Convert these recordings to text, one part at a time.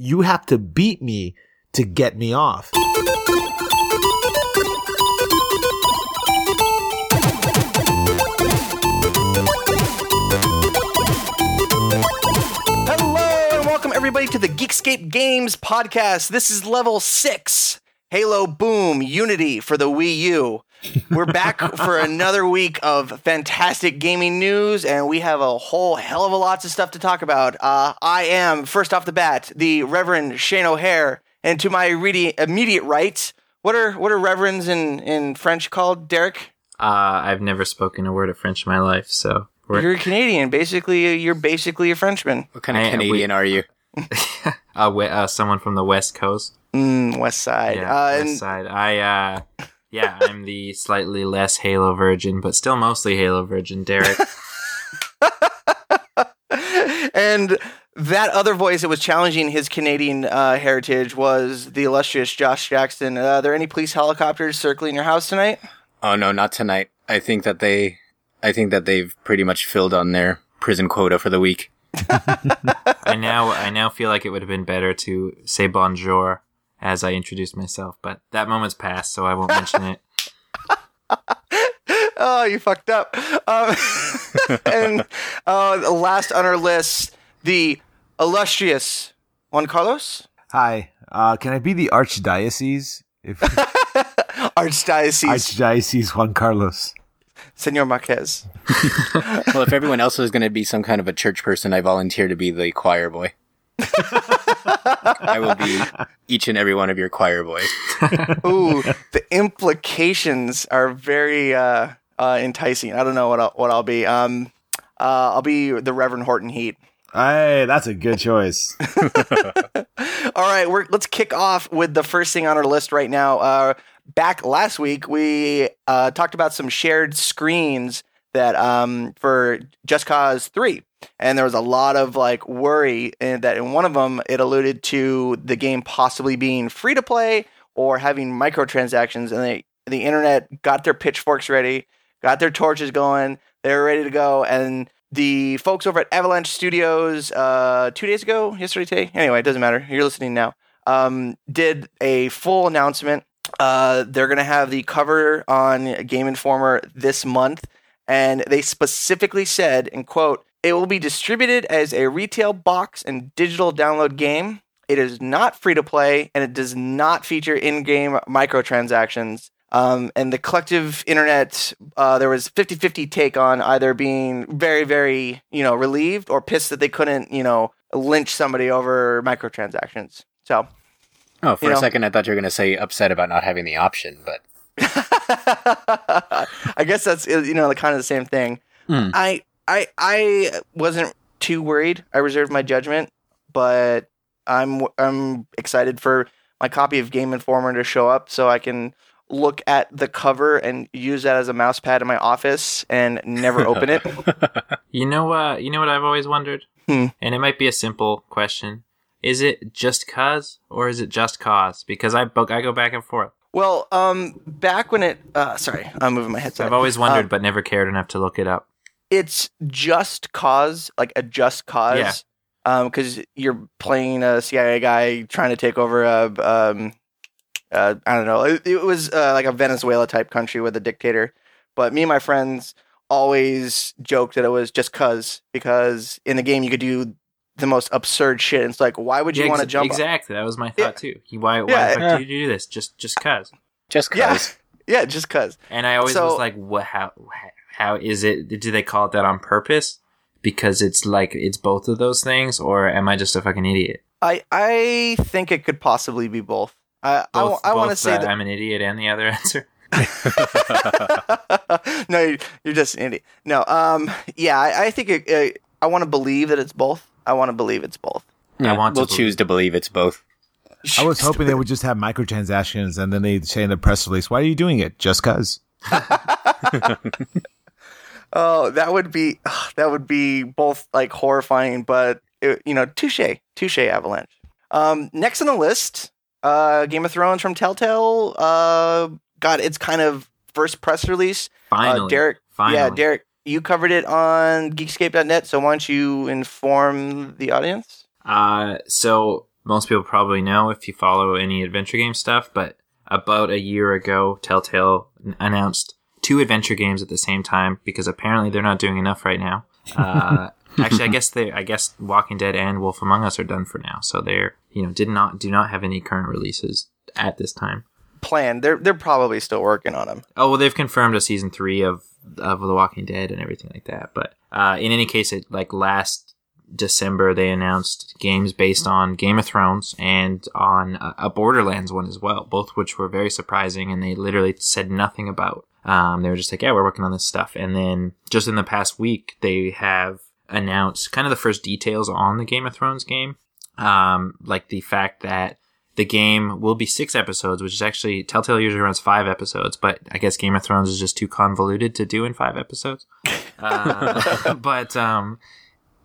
you have to beat me to get me off. Hello and welcome everybody to the Geekscape Games podcast. This is level six Halo Boom Unity for the Wii U. We're back for another week of fantastic gaming news, and we have a whole hell of a lots of stuff to talk about. Uh, I am, first off the bat, the Reverend Shane O'Hare, and to my really immediate right, what are what are reverends in, in French called, Derek? Uh, I've never spoken a word of French in my life, so we're You're a Canadian. Basically, you're basically a Frenchman. What kind of I- Canadian are you? uh, we- uh, someone from the West Coast. Mm, West Side. Yeah, uh, West and side. I, uh, yeah, I'm the slightly less Halo virgin, but still mostly Halo virgin. Derek. and that other voice that was challenging his Canadian uh, heritage was the illustrious Josh Jackson. Uh, are there any police helicopters circling your house tonight? Oh no, not tonight. I think that they, I think that they've pretty much filled on their prison quota for the week. I now, I now feel like it would have been better to say bonjour as I introduced myself, but that moment's passed, so I won't mention it. Oh, you fucked up. Um, and uh, the last on our list, the illustrious Juan Carlos, Hi, uh, can I be the archdiocese? If Archdiocese, archdiocese Juan Carlos. Senor Marquez. Well, if everyone else is going to be some kind of a church person, I volunteer to be the choir boy. I will be each and every one of your choir boys. Ooh, the implications are very uh, uh, enticing. I don't know what I'll, what I'll be. Um, uh, I'll be the Reverend Horton Heat. Hey, that's a good choice. All right, we're, let's kick off with the first thing on our list right now. Uh, back last week, we uh, talked about some shared screens that um, for Just Cause Three, and there was a lot of like worry in that in one of them it alluded to the game possibly being free to play or having microtransactions, and they, the internet got their pitchforks ready, got their torches going, they were ready to go, and the folks over at Avalanche Studios uh, two days ago, yesterday, today. Anyway, it doesn't matter. You're listening now. Um, did a full announcement. Uh, they're gonna have the cover on Game Informer this month, and they specifically said, "and quote." It will be distributed as a retail box and digital download game. It is not free to play, and it does not feature in-game microtransactions. Um, and the collective internet, uh, there was 50-50 take on either being very, very, you know, relieved or pissed that they couldn't, you know, lynch somebody over microtransactions. So, Oh, for a know. second, I thought you were going to say upset about not having the option, but I guess that's you know the kind of the same thing. Hmm. I I I wasn't too worried. I reserved my judgment, but I'm I'm excited for my copy of Game Informer to show up so I can look at the cover and use that as a mouse pad in my office and never open it. You know, uh, you know what I've always wondered, Hmm. and it might be a simple question: Is it just cause or is it just cause? Because I bo- I go back and forth. Well, um, back when it, uh, sorry, I'm moving my headset. I've always wondered, Um, but never cared enough to look it up. It's just cause, like a just cause. Yeah. Um, because you're playing a CIA guy trying to take over a, um, uh, I don't know. It, it was uh, like a Venezuela type country with a dictator. But me and my friends always joked that it was just cause because in the game you could do the most absurd shit. And it's like, why would you Yeah, want to ex- jump? Exactly, that was my Yeah. thought too. Why? Why Yeah. the fuck do you do this? Just just cause. just Yeah, cause. yeah, just cause. And I always So- was like, what? How? How is it? Do they call it that on purpose? Because it's like it's both of those things, or am I just a fucking idiot? I I think it could possibly be both. I I, Both, want to say that that I'm an idiot and the other answer. no, you're, you're just an idiot. No, um, yeah, I, I think it, uh, I want to believe that it's both. I want to believe it's both. Yeah, want to we'll believe. choose to believe it's both. I was hoping they would just have microtransactions and then they'd say in the press release, why are you doing it? Just cuz. Oh, that would be that would be both like horrifying, but it, you know, touche, touche, Avalanche. Um, next on the list, uh, Game of Thrones from Telltale. Uh, got its kind of first press release. Finally, Uh, Derek, Finally. yeah, Derek, you covered it on Geekscape.net. So why don't you inform the audience? Uh, so most people probably know if you follow any adventure game stuff, but about a year ago, Telltale announced two adventure games at the same time because apparently they're not doing enough right now. Uh, actually, I guess they, I guess Walking Dead and Wolf Among Us are done for now, so they're you know did not do not have any current releases at this time. Planned. They're they're probably still working on them. Oh well, they've confirmed a season three of of The Walking Dead and everything like that. But uh, in any case, it like last December they announced games based on Game of Thrones and on a, a Borderlands one as well, both which were very surprising, and they literally said nothing about. Um, they were just like, yeah, we're working on this stuff, and then just in the past week they have announced kind of the first details on the Game of Thrones game, um, like the fact that the game will be six episodes, which is actually Telltale usually runs five episodes, but I guess Game of Thrones is just too convoluted to do in five episodes. Uh, but um,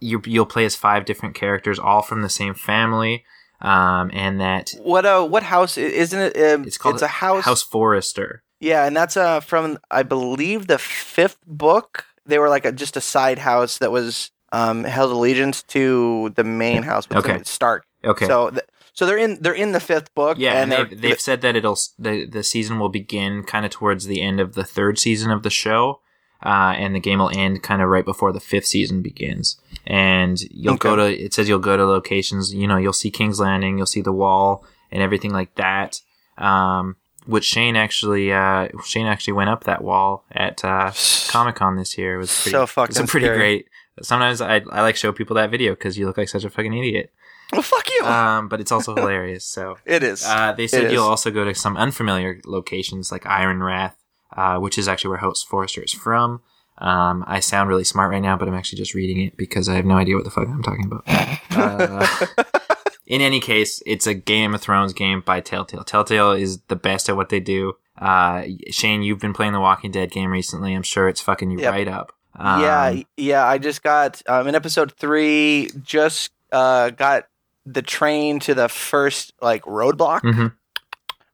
you, you'll play as five different characters, all from the same family, um, and that What uh what house isn't it? Um, it's called it's a house. House Forrester. Yeah, and that's uh from I believe the fifth book. They were like a, just a side house that was um held allegiance to the main house. What's Okay. Stark. Okay. So th- so they're in they're in the fifth book. Yeah, and, they've, they've said that it'll the the season will begin kind of towards the end of the third season of the show, uh, and the game will end kind of right before the fifth season begins. And you'll go to it says you'll go to locations. You know, you'll see King's Landing, you'll see the Wall, and everything like that. Um, which Shane actually uh, Shane actually went up that wall at uh, Comic Con this year. It was pretty, So it was fucking pretty scary. great. Sometimes I I like show people that video because you look like such a fucking idiot. well, fuck you. Um, but it's also hilarious. So it is. uh, they said you'll also go to some unfamiliar locations like Ironrath, uh, which is actually where House Forrester is from. Um, I sound really smart right now, but I'm actually just reading it because I have no idea what the fuck I'm talking about. Uh, in any case, it's a Game of Thrones game by Telltale. Telltale is the best at what they do. Uh, Shane, you've been playing the Walking Dead game recently. I'm sure it's fucking you Yep. right up. Um, yeah, yeah. I just got um in episode three. Just uh got the train to the first like roadblock. mhm,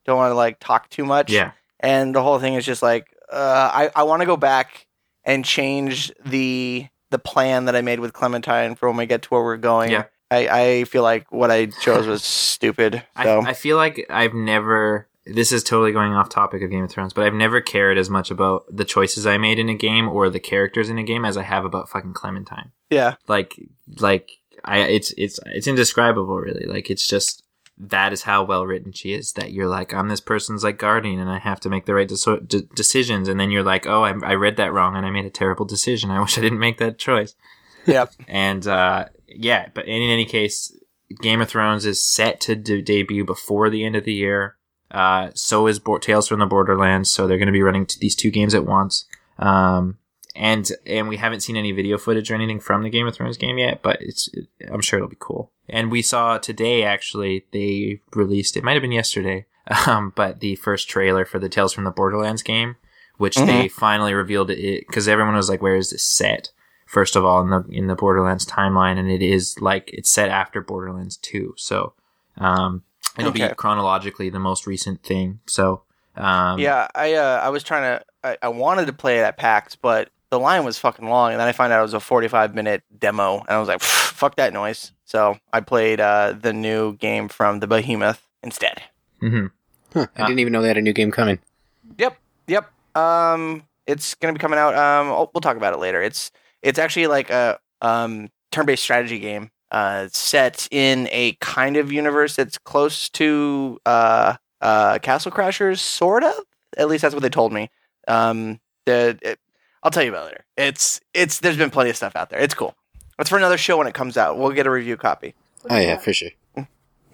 Don't want to like talk too much. yeah. and the whole thing is just like uh, I I want to go back and change the the plan that I made with Clementine for when we get to where we're going. Yeah. I, I feel like what I chose was stupid. So I, I feel like I've never. This is totally going off topic of Game of Thrones, but I've never cared as much about the choices I made in a game or the characters in a game as I have about fucking Clementine. yeah, Like, like I, it's it's it's indescribable, really. Like, it's just that is how well written she is. That you're like, I'm this person's like guardian, and I have to make the right de- decisions, and then you're like, oh, I, I read that wrong, and I made a terrible decision. I wish I didn't make that choice. yeah, And uh, yeah, but in any case, Game of Thrones is set to de- debut before the end of the year. Uh, so is Bo- Tales from the Borderlands. So they're going to be running t- these two games at once. Um, and and we haven't seen any video footage or anything from the Game of Thrones game yet, but it's I'm sure it'll be cool. And we saw today actually they released it might have been yesterday, um, but the first trailer for the Tales from the Borderlands game, which they finally revealed it because everyone was like, "Where is this set?" First of all, in the in the Borderlands timeline, and it is like it's set after Borderlands Two, so um, it'll be chronologically the most recent thing. So um, yeah. I uh, I was trying to I, I wanted to play it at PAX, but the line was fucking long, and then I found out it was a 45 minute demo, and I was like, fuck that noise. So I played uh, the new game from the Behemoth instead. hmm Huh, I didn't even know they had a new game coming. Yep, yep. Um, it's gonna be coming out. Um, oh, we'll talk about it later. It's it's actually like a um turn-based strategy game. Uh, set in a kind of universe that's close to uh uh Castle Crashers, sort of. At least that's what they told me. Um, the it, I'll tell you about it later. It's it's there's been plenty of stuff out there. It's cool. That's for another show when it comes out. We'll get a review copy. Oh yeah, for sure.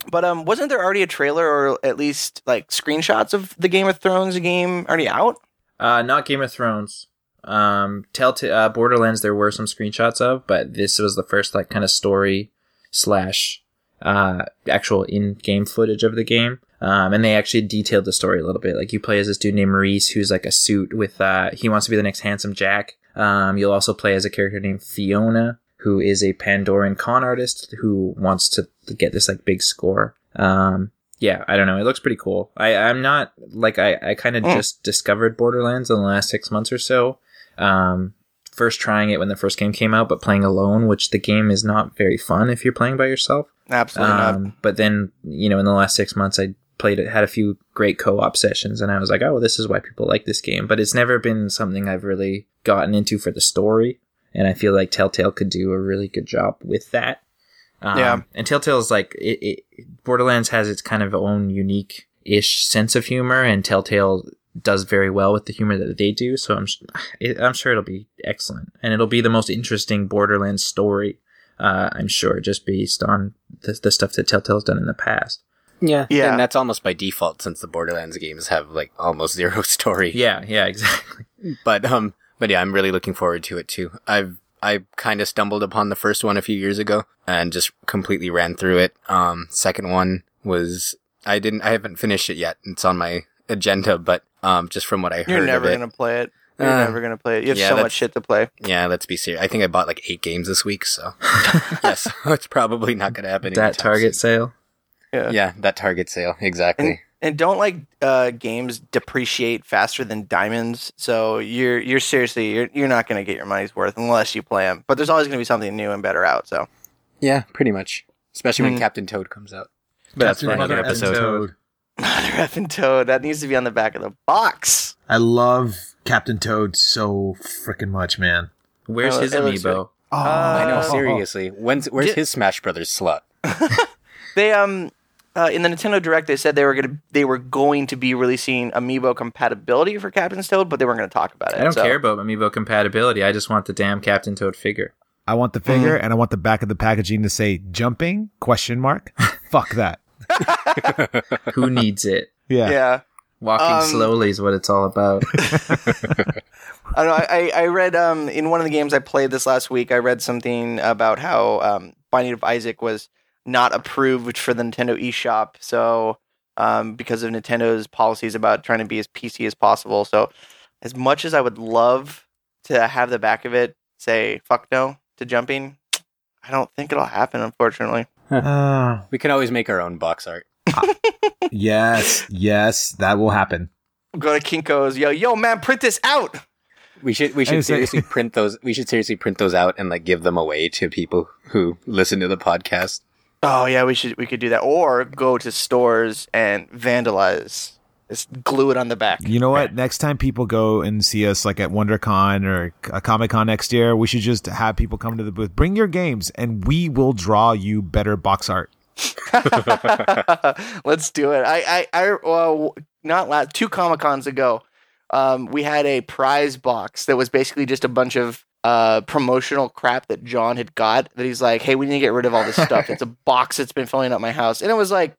But um, wasn't there already a trailer or at least like screenshots of the Game of Thrones game already out? Uh, not Game of Thrones. Um, Telltale uh, Borderlands. There were some screenshots of, but this was the first like kind of story slash uh actual in-game footage of the game. Um, and they actually detailed the story a little bit. Like you play as this dude named Maurice, who's like a suit with uh, he wants to be the next handsome Jack. Um, you'll also play as a character named Fiona, who is a Pandoran con artist who wants to get this like big score. Um, yeah, I don't know. It looks pretty cool. I, I'm not like I, I kind of Mm. just discovered Borderlands in the last six months or so. Um, first trying it when the first game came out, but playing alone, which the game is not very fun if you're playing by yourself. Absolutely not. Um, but then, you know, in the last six months, I played it, had a few great co-op sessions, and I was like, oh, this is why people like this game. But it's never been something I've really gotten into for the story, and I feel like Telltale could do a really good job with that. Um, Yeah. and Telltale is like it, it. Borderlands has its kind of own unique-ish sense of humor, and Telltale does very well with the humor that they do. So I'm, I'm sure it'll be excellent, and it'll be the most interesting Borderlands story. Uh, I'm sure, just based on the, the stuff that Telltale's done in the past. Yeah, Yeah. and that's almost by default since the Borderlands games have like almost zero story. Yeah, yeah, exactly. but um, but yeah, I'm really looking forward to it too. I've I kind of stumbled upon the first one a few years ago and just completely ran through it. Um, second one was I didn't I haven't finished it yet. It's on my agenda, but um, just from what I heard You're never of it, gonna play it. You're Uh, never gonna play it. You have yeah, so much shit to play. yeah, let's be serious. I think I bought like eight games this week, so yes, it's probably not going to happen. that Target soon. sale. Yeah. Yeah, that Target sale exactly. And, and don't like uh, games depreciate faster than diamonds. So you're you're seriously you're you're not gonna get your money's worth unless you play them. But there's always gonna be something new and better out. So yeah, pretty much. Especially when Mm. Captain Toad comes out. But that's Captain fine. Mother Good episode. Toad. Mother effing toad that needs to be on the back of the box. I love Captain Toad so freaking much, man. Where's Oh, his amiibo? Oh, I know, Uh, seriously. When's where's Di- his Smash Brothers slut? They um uh, in the Nintendo Direct they said they were gonna they were going to be releasing amiibo compatibility for Captain Toad, but they weren't gonna talk about it. I don't so- care about amiibo compatibility. I just want the damn Captain Toad figure. I want the figure, and I want the back of the packaging to say "jumping?" question mark. Fuck that. Who needs it? Yeah. Yeah. Walking Um, slowly is what it's all about. I don't know. I, I read um in one of the games I played this last week. I read something about how um Binding of Isaac was not approved for the Nintendo eShop. So um because of Nintendo's policies about trying to be as PC as possible. So as much as I would love to have the back of it say fuck no to jumping, I don't think it'll happen. Unfortunately. Uh, We can always make our own box art. yes, yes, that will happen. Go to Kinko's. Yo, yo, man, print this out. We should we should was saying- seriously print those. We should seriously print those out and like give them away to people who listen to the podcast. Oh yeah, we should we could do that, or go to stores and vandalize. Just glue it on the back. You know what? Next time people go and see us, like at WonderCon or a Comic Con next year, we should just have people come to the booth. Bring your games, and we will draw you better box art. Let's do it. I I I well, not last two Comic Cons ago, um, we had a prize box that was basically just a bunch of uh promotional crap that John had got. That he's like, hey, we need to get rid of all this stuff. it's a box that's been filling up my house, and it was like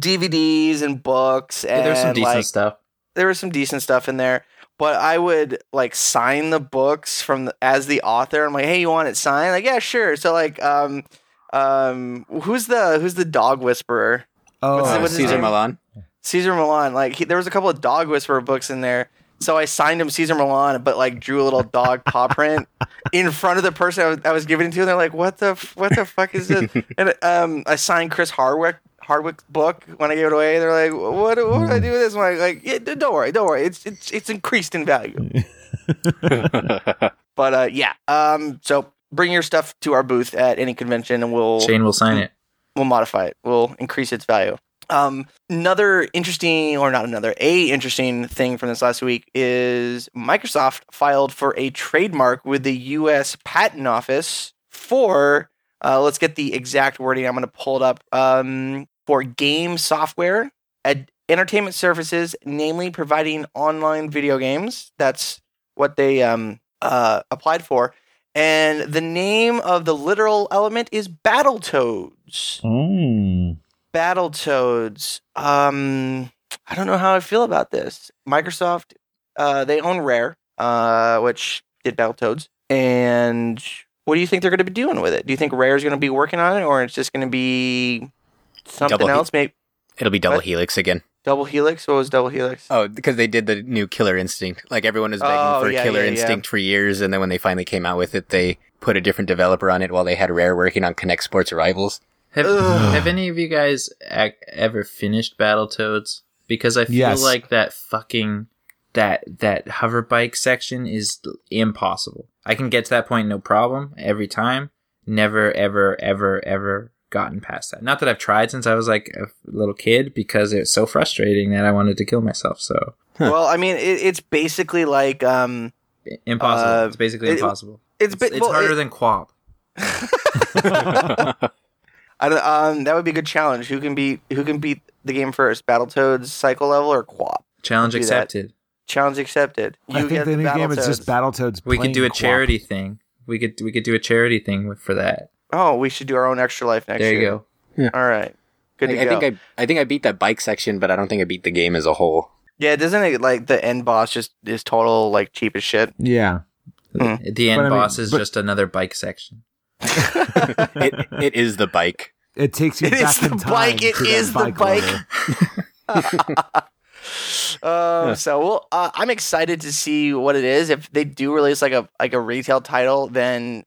DVDs and books and Yeah, There's some decent like, stuff. there was some decent stuff in there but i would like sign the books from the, as the author. I'm like hey you want it signed? Like yeah sure. So like um um who's the who's the dog whisperer? Oh, What's the- Uh, what's Cesar? Millan. cesar millan. Like he, there was a couple of dog whisperer books in there. So i signed him cesar millan but like drew a little dog paw print in front of the person I was, I was giving it to and they're like what the what the fuck is this? And um i signed chris hardwick Hardwick's book when I gave it away. They're like, "What? What do I do with this?" I'm like, yeah, don't worry, don't worry. It's it's it's increased in value. But uh, yeah, um, so bring your stuff to our booth at any convention, and we'll Shane will sign it. we'll modify it. We'll increase its value. Um, another interesting, or not another, a interesting thing from this last week is Microsoft filed for a trademark with the U.S. Patent Office for. Uh, let's get the exact wording. I'm going to pull it up. Um, for game software, ed- entertainment services, namely providing online video games. That's what they um, uh, applied for. And the name of the literal element is Battletoads. Mm. Battletoads. Um, I don't know how I feel about this. Microsoft, uh, they own Rare, uh, which did Battletoads. And what do you think they're going to be doing with it? Do you think Rare is going to be working on it, or it's just going to be something Double he- else? Maybe It'll be Double What? Helix again. Double Helix. What was Double Helix? Oh, because they did the new Killer Instinct. Like everyone was begging Oh, for yeah, Killer yeah, yeah. Instinct for years, and then when they finally came out with it, they put a different developer on it while they had Rare working on Kinect Sports Rivals. Have, have any of you guys ac- ever finished Battletoads? Because I feel Yes. like that fucking that that hover bike section is impossible. I can get to that point no problem every time. Never, ever, ever, ever gotten past that. Not that I've tried since I was like a little kid because it was so frustrating that I wanted to kill myself. So Well, I mean, it, it's basically like um, impossible. Uh, it's basically it- impossible. it's It's, it's well, harder it- than QWOP. I don't, um, that would be a good challenge. Who can beat who can beat the game first? Battletoads cycle level or QWOP? Challenge do that. accepted. Challenge accepted. I think the new game is Battletoads. just Battletoads. We could do a co-op. charity thing. We could we could do a charity thing for that. Oh, we should do our own extra life next year. There year. you go. All right. Good I, to I go. think I I think I beat that bike section, but I don't think I beat the game as a whole. yeah, doesn't it like the end boss just is total like cheap as shit? Yeah. Hmm. The end But I mean, boss is but- just another bike section. It it is the bike. It takes you It is back in the time. bike, it to that is the bike. level. Uh, so well, uh, I'm excited to see what it is. If they do release like a like a retail title, then G-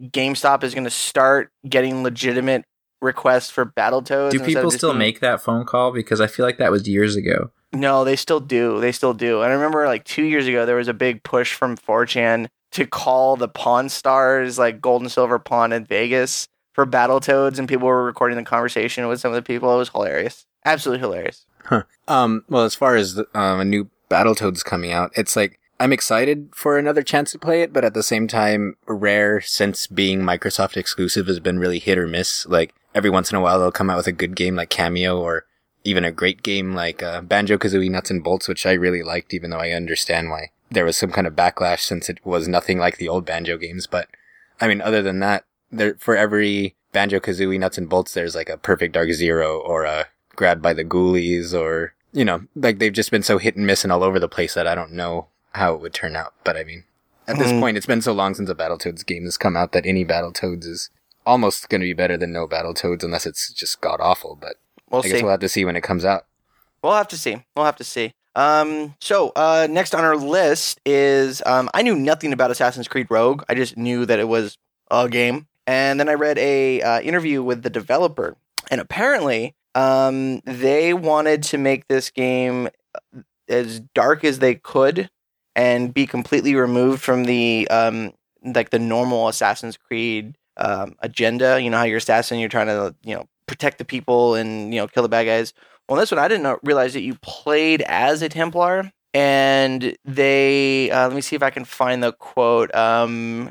GameStop is going to start getting legitimate requests for Battletoads. Do people still being- make that phone call? Because I feel like that was years ago. No, they still do. They still do. And I remember like two years ago, there was a big push from 4chan to call the Pawn Stars, like Gold and Silver Pawn in Vegas for Battletoads, and people were recording the conversation with some of the people. It was hilarious. Absolutely hilarious. Huh. Um, well, as far as um, a new Battletoads coming out, it's like I'm excited for another chance to play it, but at the same time, Rare, since being Microsoft exclusive, has been really hit or miss. Like every once in a while, they'll come out with a good game like Kameo, or even a great game like uh, Banjo Kazooie Nuts and Bolts, which I really liked, even though I understand why there was some kind of backlash since it was nothing like the old Banjo games. But I mean, other than that, there for every Banjo Kazooie Nuts and Bolts, there's like a Perfect Dark Zero or a grabbed by the ghoulies or you know like they've just been so hit and miss and all over the place that i don't know how it would turn out but i mean at this Mm. point it's been so long since a battletoads game has come out that any battletoads is almost going to be better than no battletoads unless it's just god awful but We'll i guess see. we'll have to see when it comes out We'll have to see. We'll have to see. Um, so uh, next on our list is um, I knew nothing about Assassin's Creed Rogue. I just knew that it was a game, and then I read a uh, interview with the developer, and apparently um, they wanted to make this game uh, as dark as they could and be completely removed from the um, like the normal Assassin's Creed um, agenda. You know how you're assassin, you're trying to you know protect the people and you know kill the bad guys. Well, this one I didn't realize that you played as a Templar, and they. Uh, let me see if I can find the quote. Um,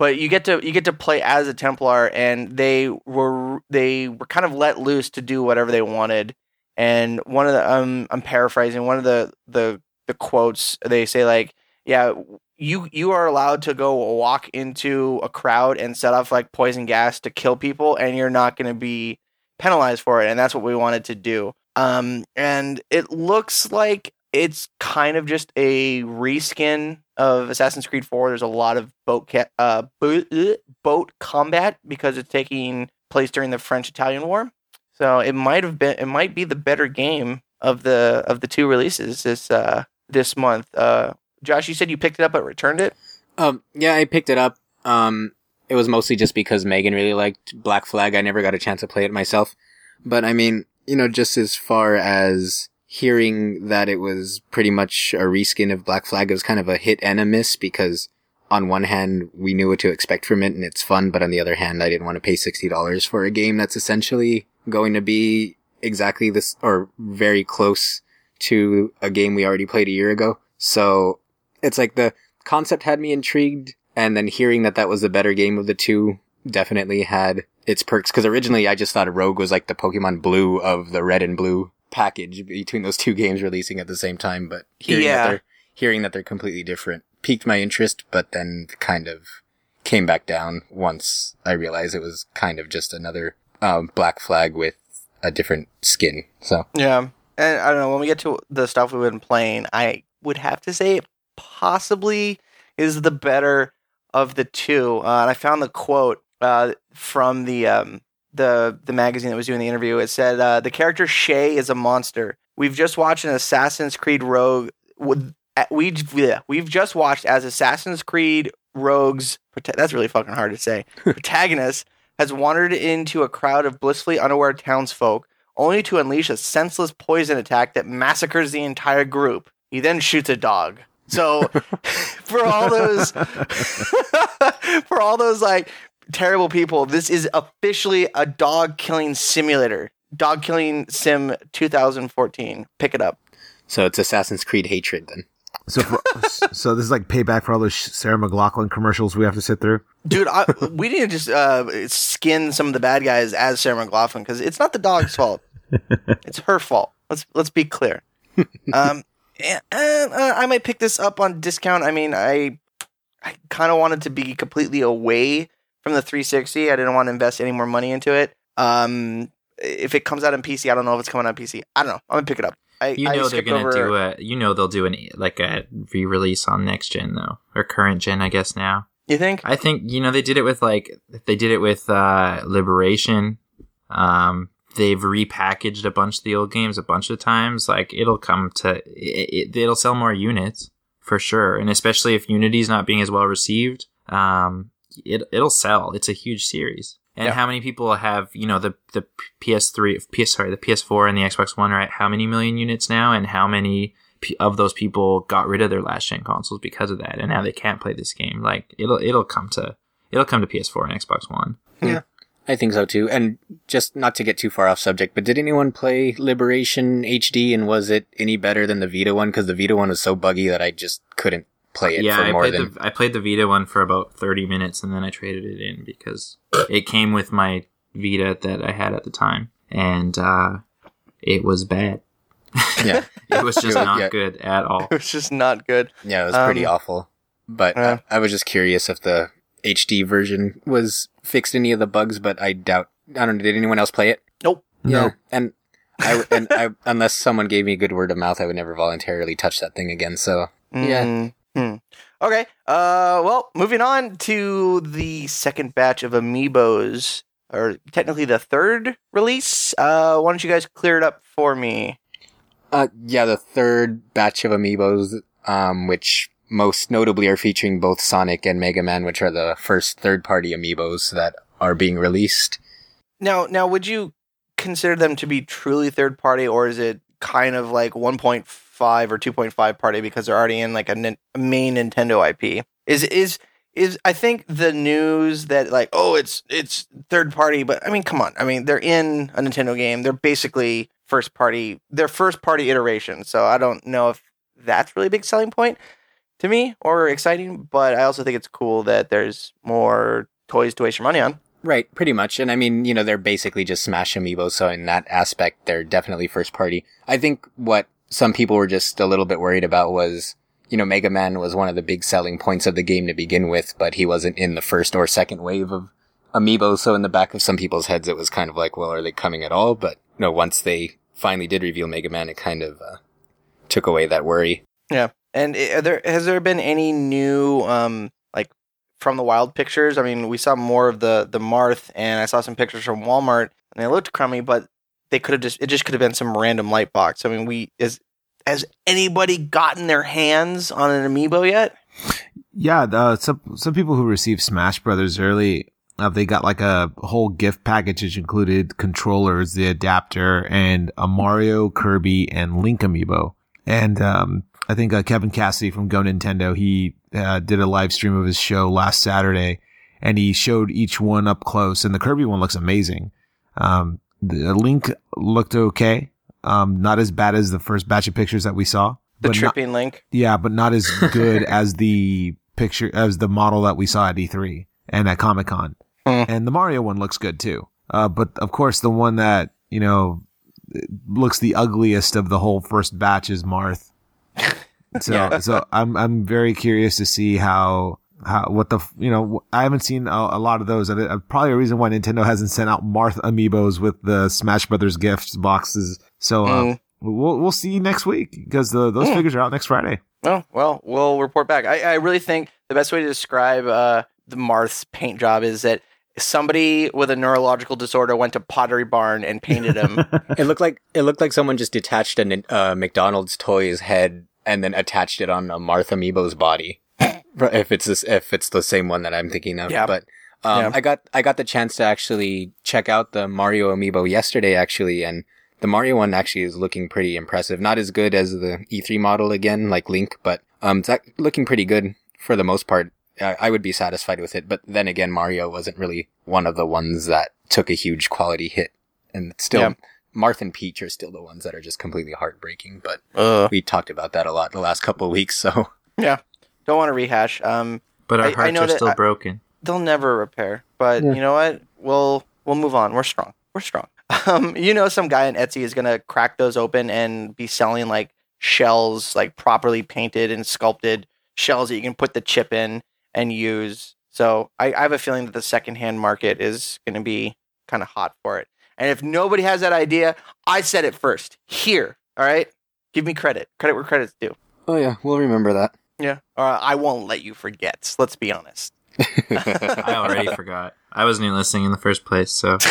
but you get to you get to play as a Templar, and they were they were kind of let loose to do whatever they wanted. And one of the um, I'm paraphrasing one of the the the quotes they say like, yeah, you you are allowed to go walk into a crowd and set off like poison gas to kill people, and you're not going to be penalized for it, and that's what we wanted to do. Um, and it looks like it's kind of just a reskin of Assassin's Creed 4. There's a lot of boat ca- uh, boat, boat combat because it's taking place during the French-Indian War. So it might have been it might be the better game of the of the two releases this uh this month. Uh Josh, you said you picked it up but returned it? um yeah i picked it up um it was mostly just because megan really liked black flag i never got a chance to play it myself but i mean you know just as far as hearing that it was pretty much a reskin of black flag it was kind of a hit and a miss because on one hand we knew what to expect from it and it's fun but on the other hand i didn't want to pay $60 for a game that's essentially going to be exactly this or very close to a game we already played a year ago so it's like the concept had me intrigued and then hearing that that was the better game of the two definitely had its perks because originally i just thought rogue was like the pokemon blue of the red and blue package between those two games releasing at the same time but hearing Yeah. that they're hearing that they're completely different piqued my interest but then kind of came back down once i realized it was kind of just another um, black flag with a different skin so Yeah. And I don't know, when we get to the stuff we've been playing, I would have to say it possibly is the better of the two. Uh, and I found the quote uh, from the um, the the magazine that was doing the interview. It said uh, the character Shay is a monster. We've just watched an Assassin's Creed Rogue. We we've just watched as Assassin's Creed Rogue's that's really fucking hard to say. protagonist has wandered into a crowd of blissfully unaware townsfolk only to unleash a senseless poison attack that massacres the entire group. He then shoots a dog. So for all those for all those like terrible people, this is officially a dog killing simulator. Dog killing sim 2014. Pick it up. So it's Assassin's Creed hatred then. So, for, so this is like payback for all those Sarah McLachlan commercials we have to sit through. Dude, I, we need to just uh, skin some of the bad guys as Sarah McLachlan because it's not the dog's fault; it's her fault. Let's let's be clear. Um, and, uh, I might pick this up on discount. I mean, I I kind of wanted to be completely away from the 360. I didn't want to invest any more money into it. Um, if it comes out on PC, I don't know if it's coming out on PC. I don't know. I'm gonna pick it up. I, You I know they're gonna over- do a. You know they'll do an like a re-release on next gen though, or current gen, I guess now. You think? I think you know they did it with like they did it with uh Liberation. Um, they've repackaged a bunch of the old games a bunch of times. Like it'll come to it, it, it'll sell more units for sure, and especially if Unity's not being as well received, um, it it'll sell. It's a huge series. And Yeah. how many people have you know the the PS3, PS sorry, the PS4 and the Xbox One right? How many million units now, and how many p- of those people got rid of their last gen consoles because of that, and now they can't play this game. Like it'll it'll come to it'll come to PS4 and Xbox One. Hmm. Yeah. I think so too. And just not to get too far off subject, but did anyone play Liberation HD and was it any better than the Vita one? Because the Vita one was so buggy that I just couldn't play it yeah, for I more played than. the I played the Vita one for about thirty minutes, and then I traded it in because it came with my Vita that I had at the time, and uh, it was bad. Yeah, It was just not Yeah. good at all. It was just not good. yeah, it was pretty Um, awful. But yeah. I, I was just curious if the HD version was fixed any of the bugs, but I doubt. I don't know. Did anyone else play it? Nope. No. and I and I unless someone gave me a good word of mouth, I would never voluntarily touch that thing again. So Yeah. Mm, hmm. Okay. Uh. Well, moving on to the second batch of amiibos, or technically the third release. Uh. Why don't you guys clear it up for me? Uh, yeah, the third batch of amiibos, um, which most notably are featuring both Sonic and Mega Man, which are the first third-party amiibos that are being released. Now, now, would you consider them to be truly third party, or is it kind of like 1.5 or 2.5 party because they're already in like a, nin- main Nintendo IP? Is is is I think the news that like oh it's it's third party, but I mean come on, I mean they're in a Nintendo game, they're basically first party, they're first party iteration. So I don't know if that's really a big selling point to me or exciting, but I also think it's cool that there's more toys to waste your money on. Right, pretty much. And I mean, you know, they're basically just Smash Amiibo, so in that aspect, they're definitely first party. I think what some people were just a little bit worried about was, you know, Mega Man was one of the big selling points of the game to begin with, but he wasn't in the first or second wave of amiibo. so in the back of some people's heads, it was kind of like, well, are they coming at all? But, you know, once they finally did reveal Mega Man, it kind of, uh, took away that worry. Yeah. And there has there been any new um like from the wild pictures? I mean, we saw more of the the Marth and I saw some pictures from Walmart and they looked crummy, but they could have just it just could have been some random light box. I mean, we is has anybody gotten their hands on an amiibo yet? Yeah, some some people who received Smash Brothers early, uh, they got like a whole gift package which included controllers, the adapter, and a Mario, Kirby, and Link amiibo. And um, I think uh, Kevin Cassidy from Go Nintendo he uh, did a live stream of his show last Saturday, and he showed each one up close. And the Kirby one looks amazing. Um, the Link looked okay, um, not as bad as the first batch of pictures that we saw. The but not- tripping link. yeah, but not as good as the picture as the model that we saw at E3 and at Comic Con. Hmm. And the Mario one looks good too. Uh, but of course, the one that you know looks the ugliest of the whole first batch is Marth. So, Yeah. so I'm I'm very curious to see how how what the you know I haven't seen a, a lot of those. And it- uh, probably a reason why Nintendo hasn't sent out Marth amiibos with the Smash Brothers gifts boxes. So uh, Mm. we'll we'll see you next week because the those Hmm. figures are out next Friday. Oh well, we'll report back. I, I really think the best way to describe uh, the Marth's paint job is that somebody with a neurological disorder went to Pottery Barn and painted him. It looked like, it looked like someone just detached a uh, McDonald's toy's head and then attached it on a Martha Amiibo's body. If it's this, if it's the same one that I'm thinking of. Yeah. But, um, Yeah. I got, I got the chance to actually check out the Mario Amiibo yesterday, actually, and the Mario one actually is looking pretty impressive. Not as good as the E3 model again, like Link, but, Um, it's looking pretty good for the most part. I, I would be satisfied with it, but then again, Mario wasn't really one of the ones that took a huge quality hit, and it's still Yeah. Marth and Peach are still the ones that are just completely heartbreaking. But Ugh. we talked about that a lot the last couple of weeks, so Yeah. Don't want to rehash. Um, But our I- I hearts know are still I- broken. they'll never repair. But Yeah. you know what? We'll we'll move on. We're strong. We're strong. Um, you know, some guy on Etsy is gonna crack those open and be selling like shells, like properly painted and sculpted shells that you can put the chip in and use. So I, I have a feeling that the secondhand market is gonna be kind of hot for it. And if nobody has that idea, I said it first. Here, all right. Give me credit. Credit where credit's due. oh yeah, we'll remember that. Yeah. Or I won't let you forget. Let's be honest. I already forgot. I wasn't even listening in the first place, so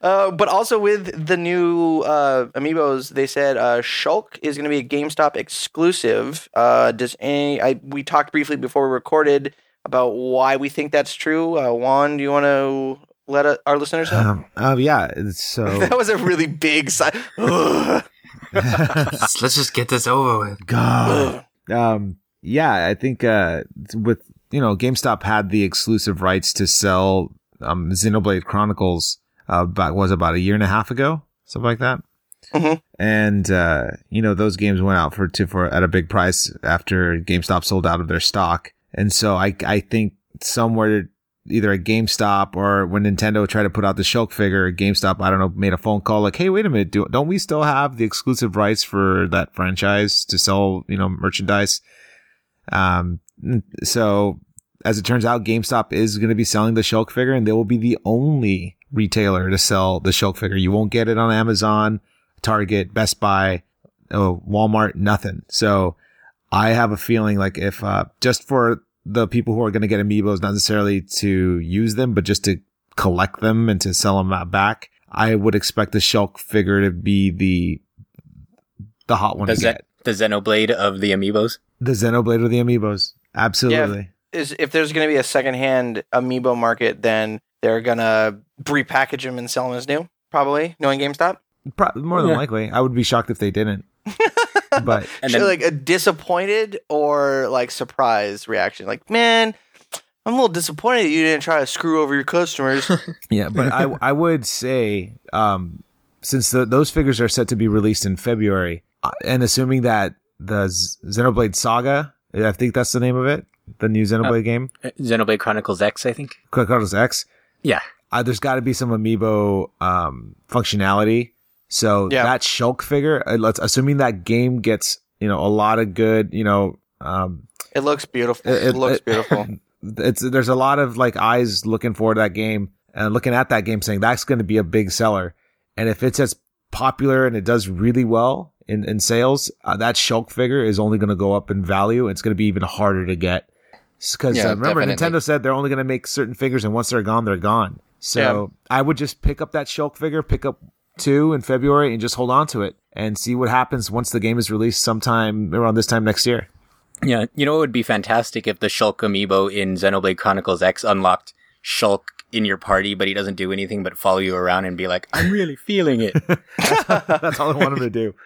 Uh, but also with the new uh, amiibos, they said uh, Shulk is going to be a GameStop exclusive. Uh, does any? I we talked briefly before we recorded about why we think that's true. Uh, Juan, do you want to let uh, our listeners know? Um, uh, yeah. it's So that was a really big sigh. Ugh. let's, let's just get this over with. God. Um, yeah, I think uh, with you know, GameStop had the exclusive rights to sell um, Xenoblade Chronicles uh, about was about a year and a half ago, something like that. Mhm. And uh, you know, those games went out for to for at a big price after GameStop sold out of their stock. And so I I think somewhere either at GameStop or when Nintendo tried to put out the Shulk figure, GameStop, I don't know, made a phone call like, Hey, wait a minute. Do, don't we still have the exclusive rights for that franchise to sell, you know, merchandise? Um, so as it turns out, GameStop is going to be selling the Shulk figure and they will be the only retailer to sell the Shulk figure. You won't get it on Amazon, Target, Best Buy, uh, Walmart, nothing. So I have a feeling like if, uh, just for the people who are going to get amiibos, not necessarily to use them, but just to collect them and to sell them back, I would expect the Shulk figure to be the, the hot one The, to Ze- get. the Xenoblade of the amiibos. The Xenoblade of the amiibos. Absolutely. Yeah, Is if there's going to be a secondhand amiibo market, then they're gonna repackage them and sell them as new. Probably, knowing GameStop. Pro- more than Yeah. likely. I would be shocked if they didn't. but And Should, then like a disappointed or like surprised reaction. Like, man, I'm a little disappointed that you didn't try to screw over your customers. yeah, but I I would say um since the, those figures are set to be released in February uh, and assuming that the Xenoblade Saga, I think that's the name of it, the new Xenoblade game, uh, Xenoblade Chronicles X, I think. Chronicles X, Yeah. uh, there's got to be some amiibo um, functionality. So Yeah. that Shulk figure, uh, let's assuming that game gets you know a lot of good, you know, um, it looks beautiful. It- It, looks it- beautiful. it's there's a lot of like eyes looking forward to that game and looking at that game saying that's going to be a big seller. And if it's as popular and it does really well in, in sales, uh, that Shulk figure is only going to go up in value. It's going to be even harder to get. Because Yeah, uh, remember, definitely. Nintendo said they're only going to make certain figures, and once they're gone, they're gone. So I would just pick up that Shulk figure, pick up two in February, and just hold on to it and see what happens once the game is released sometime around this time next year. Yeah. You know, it would be fantastic if the Shulk amiibo in Xenoblade Chronicles X unlocked Shulk in your party, but he doesn't do anything but follow you around and be like, I'm really feeling it. That's all I want him to do.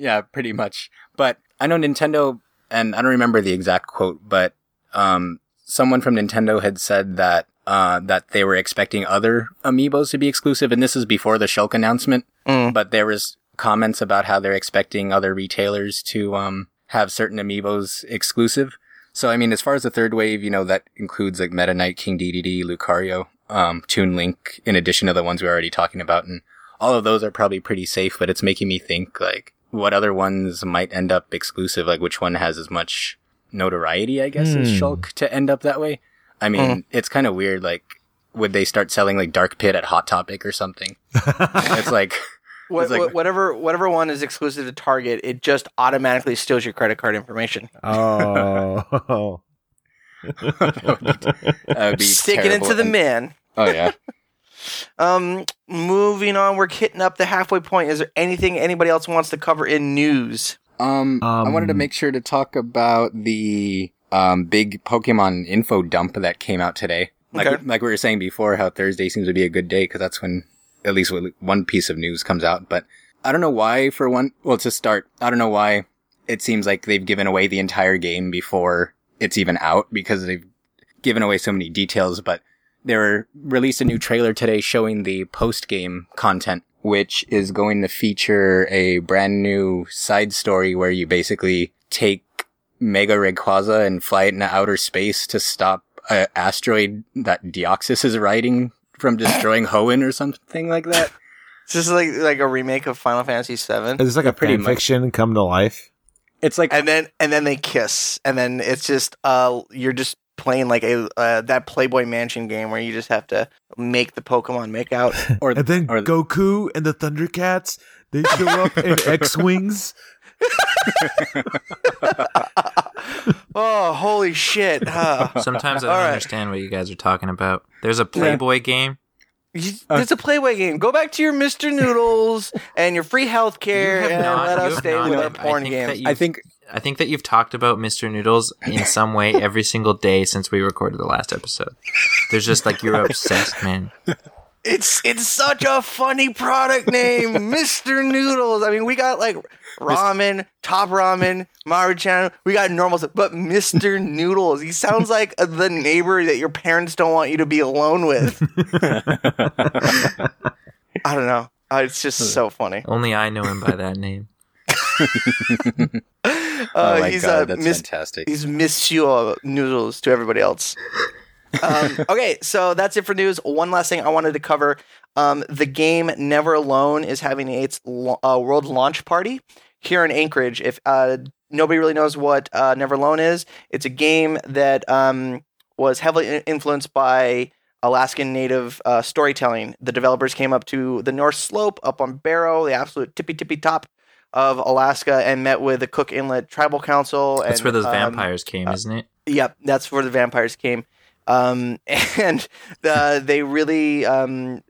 Yeah, pretty much. But I know Nintendo, and I don't remember the exact quote, but um, someone from Nintendo had said that uh, that they were expecting other amiibos to be exclusive, and this is before the Shulk announcement. Mm. But there was comments about how they're expecting other retailers to um, have certain amiibos exclusive. So I mean, as far as the third wave, you know, that includes like Meta Knight, King Dedede, Lucario, um, Toon Link, in addition to the ones we we're already talking about, and all of those are probably pretty safe. But it's making me think like what other ones might end up exclusive, like which one has as much notoriety, I guess, as Hmm. Shulk to end up that way. I mean, it's kind of weird. Like, would they start selling like Dark Pit at Hot Topic or something? it's like, What, like- whatever whatever one is exclusive to Target, it just automatically steals your credit card information. Oh. that would be Stick it terrible. into the And- man. Oh yeah. Um, moving on, we're hitting up the halfway point. Is there anything anybody else wants to cover in news? Um, I wanted to Um, make sure to talk about the um big Pokemon info dump that came out today. Like Okay. like we were saying before, how Thursday seems to be a good day because that's when at least one piece of news comes out. But I don't know why. For one, well, to start, I don't know why it seems like they've given away the entire game before it's even out because they've given away so many details. But they were released a new trailer today showing the post game content, which is going to feature a brand new side story where you basically take Mega Rayquaza and fly it into outer space to stop an asteroid that Deoxys is riding from destroying Hoenn or something like that. It's just like like a remake of Final Fantasy VII, It's like a pretty fan much. fiction come to life. It's like and then and then they kiss, and then it's just uh you're just playing like a uh, that Playboy Mansion game where you just have to make the Pokemon make out. or And then or Goku and the Thundercats, they show up in X-Wings. oh, holy shit! Uh, Sometimes I don't right. understand what you guys are talking about. There's a Playboy game. You- uh, it's a playway game. Go back to your Mister Noodles and your free health care, and not- let us stay not- with I our porn think games. I think I think that you've talked about Mr. Noodles in some way every single day since we recorded the last episode. There's just like you're obsessed, man. It's it's such a funny product name, Mister Noodles. I mean, we got like ramen, top ramen, Maruchan. We got normal stuff, but Mister Noodles. He sounds like the neighbor that your parents don't want you to be alone with. I don't know. Uh, it's just so funny. Only I know him by that name. Uh, oh my he's god, uh, that's Mis- fantastic. He's Monsieur Noodles to everybody else. um, okay, so that's it for news. One last thing I wanted to cover: um, the game Never Alone is having its lo- uh, world launch party here in Anchorage. If uh, nobody really knows what uh, Never Alone is, it's a game that um, was heavily influenced by Alaskan Native uh, storytelling. The developers came up to the North Slope, up on Barrow, the absolute tippy tippy top of Alaska, and met with the Cook Inlet Tribal Council. That's where those um, vampires came, isn't it? Yep, that's where the vampires came. Um, and the, they really um,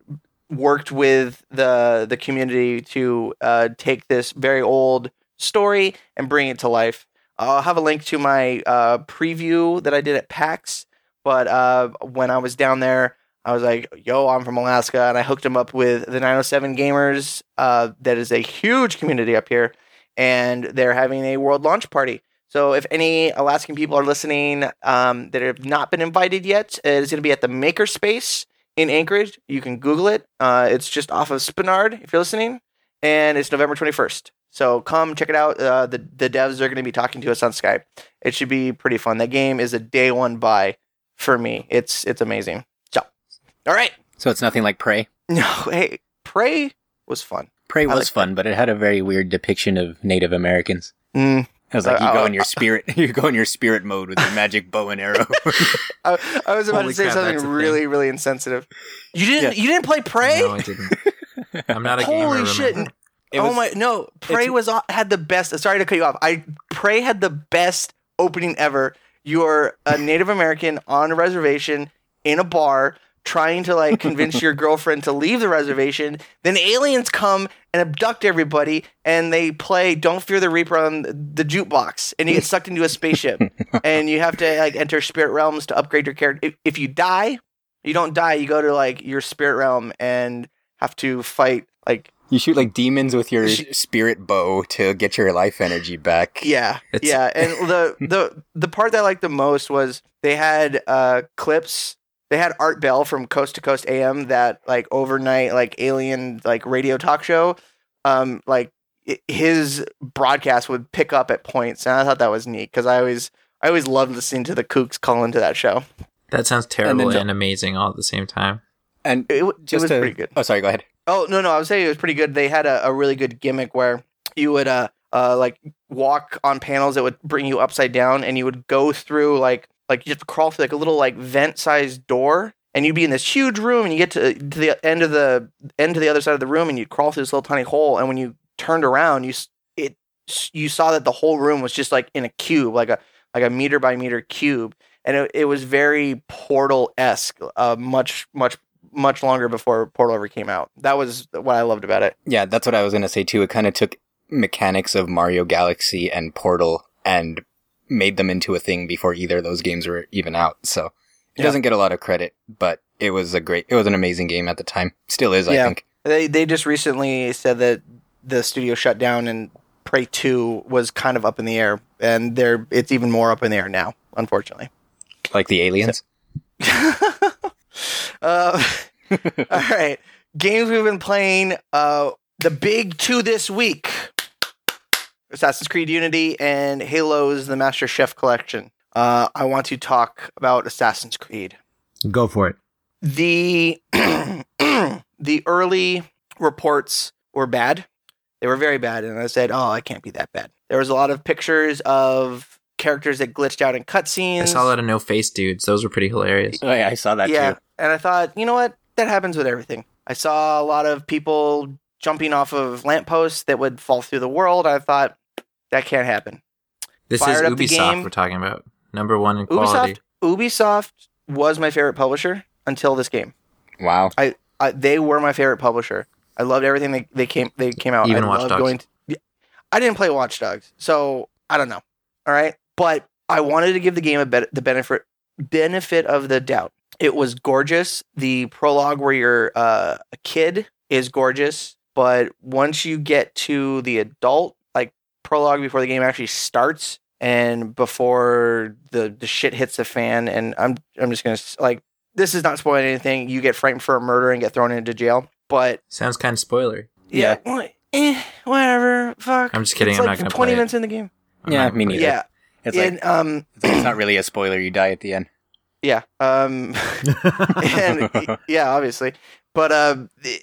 worked with the the community to uh, take this very old story and bring it to life. I'll have a link to my uh, preview that I did at PAX. But uh, when I was down there, I was like, "Yo, I'm from Alaska," and I hooked them up with the 907 Gamers. Uh, that is a huge community up here, and they're having a world launch party. So if any Alaskan people are listening um, that have not been invited yet, it is going to be at the Makerspace in Anchorage. You can Google it. Uh, it's just off of Spenard if you're listening, and it's November 21st. So come check it out. Uh, the the devs are going to be talking to us on Skype. It should be pretty fun. That game is a day one buy for me. It's it's amazing. So, all right. So it's nothing like Prey. No, hey, Prey was fun. Prey was fun, but it had a very weird depiction of Native Americans. Mm. It was like you Uh, go uh, in your spirit, you go in your spirit mode with your magic bow and arrow. I, I was about Holy to say crap, something that's a thing. really really insensitive. You didn't you didn't play Prey? No, I didn't. I'm not a gamer. Holy shit! remember? It oh was- my no! Prey was had the best. Sorry to cut you off. I Prey had the best opening ever. You're a Native American on a reservation in a bar trying to like convince your girlfriend to leave the reservation. Then aliens come and abduct everybody, and they play "Don't Fear the Reaper" on the jukebox, and you get sucked into a spaceship, and you have to like enter spirit realms to upgrade your character. If, if you die, you don't die. You go to like your spirit realm and have to fight like you shoot like demons with your spirit bow to get your life energy back. Yeah, It's- yeah, and the the the part that I liked the most was they had uh clips. They had Art Bell from Coast to Coast AM, that like overnight like alien like radio talk show. Um, like i- his broadcast would pick up at points, and I thought that was neat because I always I always loved listening to the Kooks call into that show. That sounds terrible then and, amazing all at the same time. And It, it just was to, pretty good. Oh, sorry. Go ahead. Oh no, no, I was saying it was pretty good. They had a, a really good gimmick where you would uh uh like walk on panels that would bring you upside down, and you would go through like like you have to crawl through like a little like vent sized door, and you'd be in this huge room, and you get to to the end of the end to the other side of the room, and you'd crawl through this little tiny hole, and when you turned around, you it you saw that the whole room was just like in a cube, like a like a meter by meter cube, and it, it was very Portal esque, uh, much much much longer before Portal ever came out. That was what I loved about it. Yeah, that's what I was gonna say too. It kind of took mechanics of Mario Galaxy and Portal and made them into a thing before either of those games were even out. So it Yeah. doesn't get a lot of credit, but it was a great, it was an amazing game at the time. Still is, I think. They they just recently said that the studio shut down and Prey 2 was kind of up in the air, and there it's even more up in the air now, unfortunately. Like the aliens. Uh, all right, games we've been playing. Uh, the big two this week: Assassin's Creed Unity and Halo's The Master Chief Collection. Uh, I want to talk about Assassin's Creed. Go for it. the the early reports were bad. They were very bad, and I said, "Oh, I can't be that bad." There was a lot of pictures of characters that glitched out in cutscenes. I saw a lot of no face dudes. Those were pretty hilarious. Oh, yeah, I saw that yeah, too. and I thought, you know what? That happens with everything. I saw a lot of people jumping off of lampposts that would fall through the world. I thought that can't happen. This Fired is Ubisoft we're talking about. Number one in quality. Ubisoft, Ubisoft was my favorite publisher until this game. Wow. I, they were my favorite publisher. I loved everything they, they came they came out. Even I Watch Dogs. Going to, I didn't play Watch Dogs, so I don't know. All right, but I wanted to give the game a bet the benefit benefit of the doubt. It was gorgeous. The prologue where you're uh, a kid is gorgeous, but once you get to the adult like prologue before the game actually starts and before the the shit hits the fan, and I'm I'm just gonna like this is not spoiling anything. You get framed for a murder and get thrown into jail. But Sounds kind of spoilery. yeah, well, eh, whatever. Fuck. I'm just kidding, It's I'm like not gonna Twenty play it. minutes in the game. I'm Yeah, not me neither. Yeah, It's and like um, it's not really a spoiler. You die at the end. yeah, um, and yeah, obviously, but uh, the-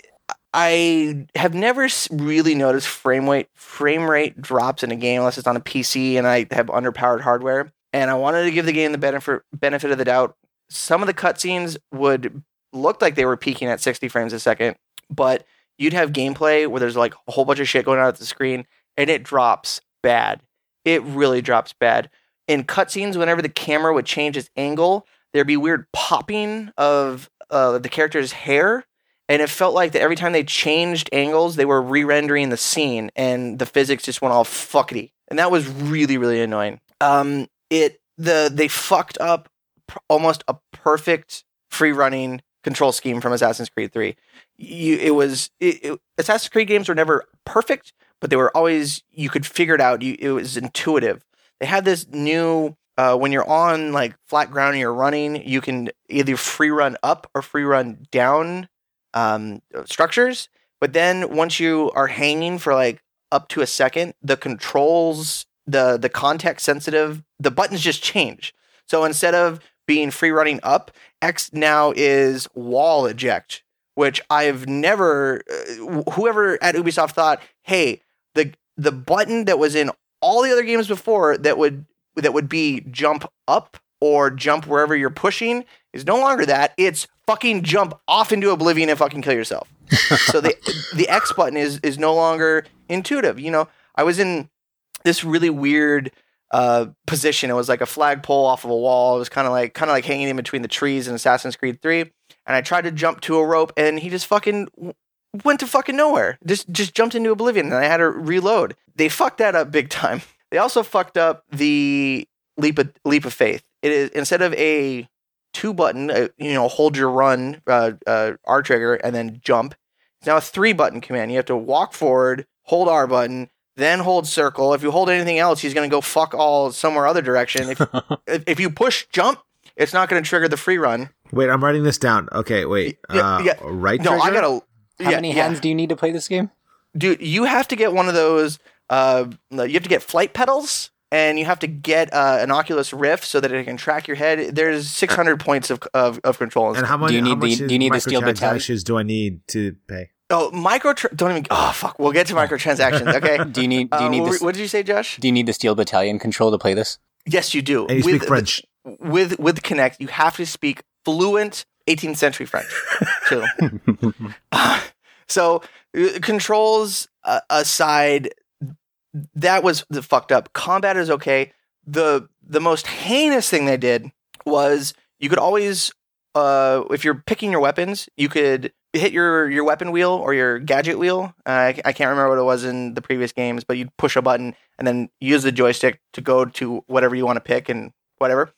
I have never really noticed frame rate frame rate drops in a game unless it's on a PC and I have underpowered hardware. And I wanted to give the game the benefit benefit of the doubt. Some of the cutscenes would look like they were peaking at 60 frames a second, but you'd have gameplay where there's like a whole bunch of shit going on at the screen and it drops bad. It really drops bad. In cutscenes, whenever the camera would change its angle, there'd be weird popping of uh, the character's hair and it felt like that every time they changed angles they were re-rendering the scene and the physics just went all fuckety and that was really really annoying. Um it the they fucked up pr- almost a perfect free running control scheme from Assassin's Creed 3 you it was it, it, Assassin's Creed games were never perfect but they were always you could figure it out. You, it was intuitive. They had this new uh, when you're on like flat ground and you're running, you can either free run up or free run down um, structures. But then once you are hanging for like up to a second, the controls, the the context sensitive, the buttons just change. So instead of being free running up, X now is wall eject, which I've never. Uh, whoever at Ubisoft thought, hey, the the button that was in all the other games before that would that would be jump up or jump wherever you're pushing is no longer that. It's fucking jump off into oblivion and fucking kill yourself. so the the X button is is no longer intuitive. You know, I was in this really weird uh, position. It was like a flagpole off of a wall. It was kind of like kind of like hanging in between the trees in Assassin's Creed Three. And I tried to jump to a rope, and he just fucking went to fucking nowhere. Just just jumped into oblivion, and I had to reload. They fucked that up big time. They also fucked up the leap of leap of faith. It is instead of a two button, uh, you know, hold your run, uh, uh, R trigger, and then jump. It's now a three button command. You have to walk forward, hold R button, then hold circle. If you hold anything else, he's going to go fuck all somewhere other direction. If, if if you push jump, it's not going to trigger the free run. Wait, I'm writing this down. Okay, wait. Yeah, uh, yeah. Right No, I gotta. How yeah, many yeah. hands do you need to play this game? dude you have to get one of those uh you have to get flight pedals and you have to get uh, an Oculus Rift so that it can track your head. There's 600 points of of, of control. And how much? Do you need the- much do you need the steel battalion? microtransactions do I need to pay? oh, micro don't even. Oh fuck, we'll get to microtransactions. Okay. Do you need do you Uh, need what, this, what did you say, Josh? do you need the steel battalion control to play this? Yes, you do. And you speak French. with with Kinect, you have to speak fluent 18th century French too. so uh, controls uh, aside, that was the fucked up. Combat is okay. the The most heinous thing they did was you could always, uh, if you're picking your weapons, you could hit your your weapon wheel or your gadget wheel. Uh, I, I can't remember what it was in the previous games, but you'd push a button and then use the joystick to go to whatever you want to pick and whatever.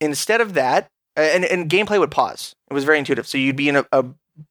Instead of that, and, and gameplay would pause. It was very intuitive. So you'd be in a, a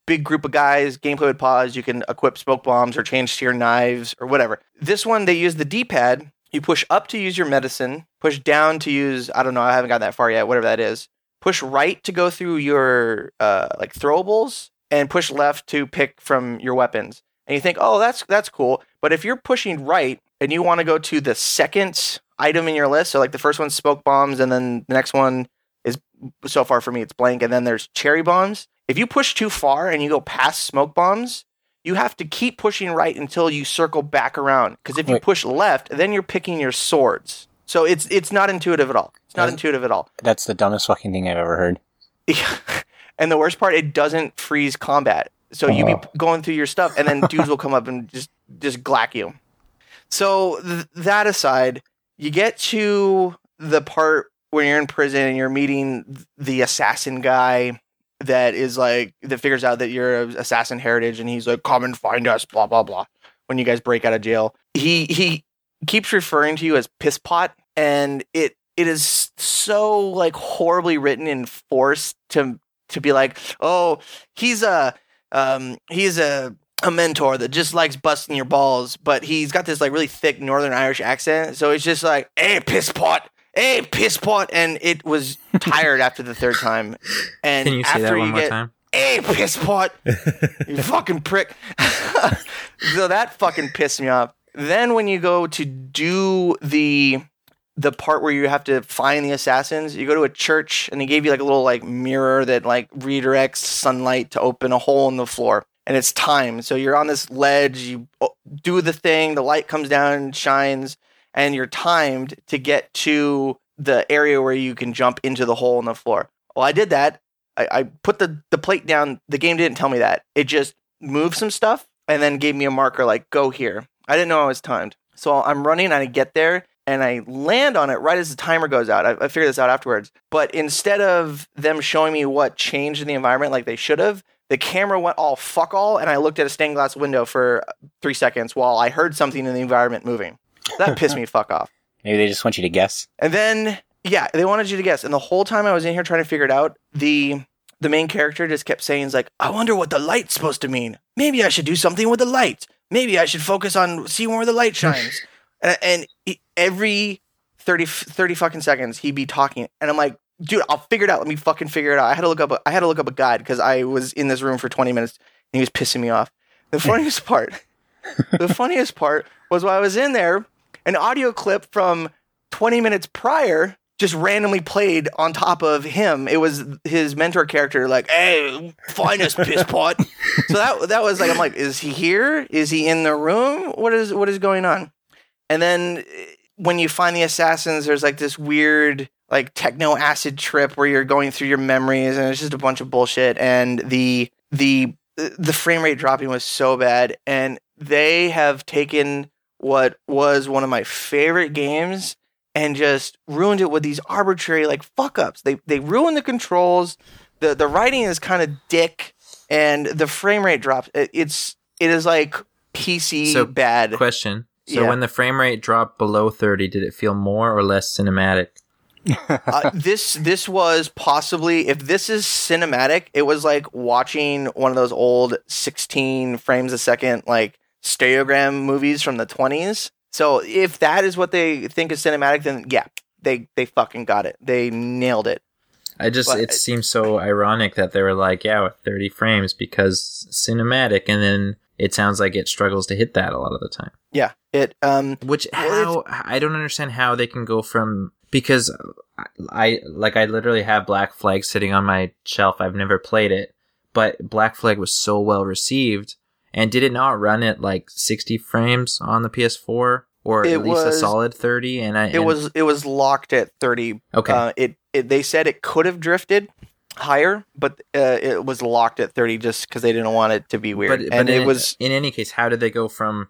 big group of guys, gameplay would pause. You can equip smoke bombs or change to your knives or whatever. This one, they use the D pad. You push up to use your medicine, push down to use, I don't know, I haven't got that far yet, whatever that is. Push right to go through your uh, like throwables, and push left to pick from your weapons. And you think, oh, that's that's cool. But if you're pushing right and you want to go to the second item in your list, so like the first one's smoke bombs, and then the next one is so far for me it's blank, and then there's cherry bombs. If you push too far and you go past smoke bombs, you have to keep pushing right until you circle back around. Because if you Wait. push left, then you're picking your swords. So it's it's not intuitive at all. It's not Does- intuitive at all. That's the dumbest fucking thing I've ever heard. and the worst part, it doesn't freeze combat. So you be Oh. going through your stuff, and then dudes will come up and just just glack you. So th- that aside, you get to the part where you're in prison and you're meeting the assassin guy that is like that figures out that you're assassin heritage, and he's like, "Come and find us," blah blah blah. When you guys break out of jail, he he keeps referring to you as piss pot, and it it is so like horribly written and forced to to be like, oh, he's a um he's a a mentor that just likes busting your balls, but he's got this like really thick Northern Irish accent, so it's just like, hey, piss pot. Hey, piss pot, and it was tired after the third time. And Can you say after that one you more get, time? hey, piss pot, you fucking prick. so that fucking pissed me off. Then when you go to do the the part where you have to find the assassins, you go to a church and they gave you like a little like mirror that like redirects sunlight to open a hole in the floor. And it's time. So you're on this ledge, you oh, do the thing, the light comes down and shines, and you're timed to get to the area where you can jump into the hole in the floor. Well, I did that. I, I put the, the plate down. The game didn't tell me that. It just moved some stuff and then gave me a marker like, go here. I didn't know I was timed. So I'm running and I get there and I land on it right as the timer goes out. I, I figured this out afterwards. But instead of them showing me what changed in the environment like they should have, the camera went all fuck all and I looked at a stained glass window for three seconds while I heard something in the environment moving. That pissed me fuck off. Maybe they just want you to guess. And then yeah, they wanted you to guess. And the whole time I was in here trying to figure it out, the the main character just kept saying "Is like, I wonder what the light's supposed to mean. Maybe I should do something with the light. Maybe I should focus on seeing where the light shines. and and he, every 30, 30 fucking seconds he'd be talking and I'm like, dude, I'll figure it out. Let me fucking figure it out. I had to look up a, I had to look up a guide because I was in this room for 20 minutes and he was pissing me off. The funniest part, the funniest part was while I was in there, an audio clip from 20 minutes prior just randomly played on top of him. It was his mentor character, like, "Hey, find us, piss pot." so that that was like, I'm like, is he here? Is he in the room? What is what is going on? And then eh, when you find the assassins, there's like this weird like techno acid trip where you're going through your memories, and it's just a bunch of bullshit. And the the the frame rate dropping was so bad, and they have taken what was one of my favorite games and just ruined it with these arbitrary like fuck ups. They they ruined the controls. The the writing is kind of dick and the frame rate drops. It, it's it is like PC So, bad. Question. So Yeah. when the frame rate dropped below 30, did it feel more or less cinematic? uh, this this was possibly if this is cinematic, it was like watching one of those old 16 frames a second like stereogram movies from the 20s. So if that is what they think is cinematic, then yeah, they they fucking got it. They nailed it. I just But- it seems so ironic that they were like, yeah, with 30 frames because cinematic, and then it sounds like it struggles to hit that a lot of the time. Yeah, it um Which how I don't understand how they can go from because I, I like I literally have Black Flag sitting on my shelf. I've never played it, but Black Flag was so well received, and did it not run at like 60 frames on the PS4 or It at least a solid 30? And I it and- was it was locked at 30 okay. Uh, it, it they said it could have drifted higher, but uh, it was locked at 30 just because they didn't want it to be weird. But, and but it in, was in any case, how did they go from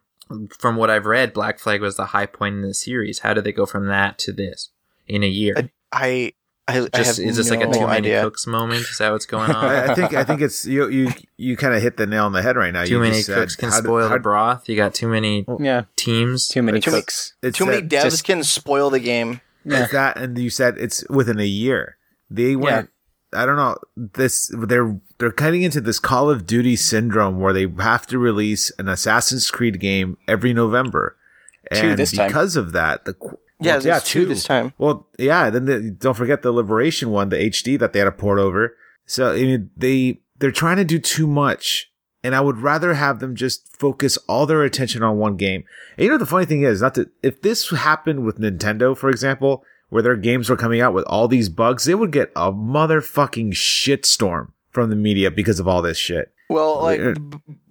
from what I've read? Black Flag was the high point in the series. How did they go from that to this in a year? I I, I have Just is this like a no too many idea. cooks moment? Is that what's going on? I, I think I think it's you you you kind of hit the nail on the head right now. too you many just said, cooks can how did- spoil how- the broth. You got too many Yeah, teams. too many Too cooks. it's Too many devs just- can spoil the game. Yeah. It's that, and you said it's within a year. They went. I don't know. This they're they're cutting into this Call of Duty syndrome where they have to release an Assassin's Creed game every November. Two And this time. because of that, the qu- Yeah, well, there's two this time. Well, yeah, then the, don't forget the Liberation one, the HD that they had to port over. So I mean, they they're trying to do too much, and I would rather have them just focus all their attention on one game. And you know the funny thing is, not to if this happened with Nintendo, for example, where their games were coming out with all these bugs, they would get a motherfucking shitstorm from the media because of all this shit. Well, like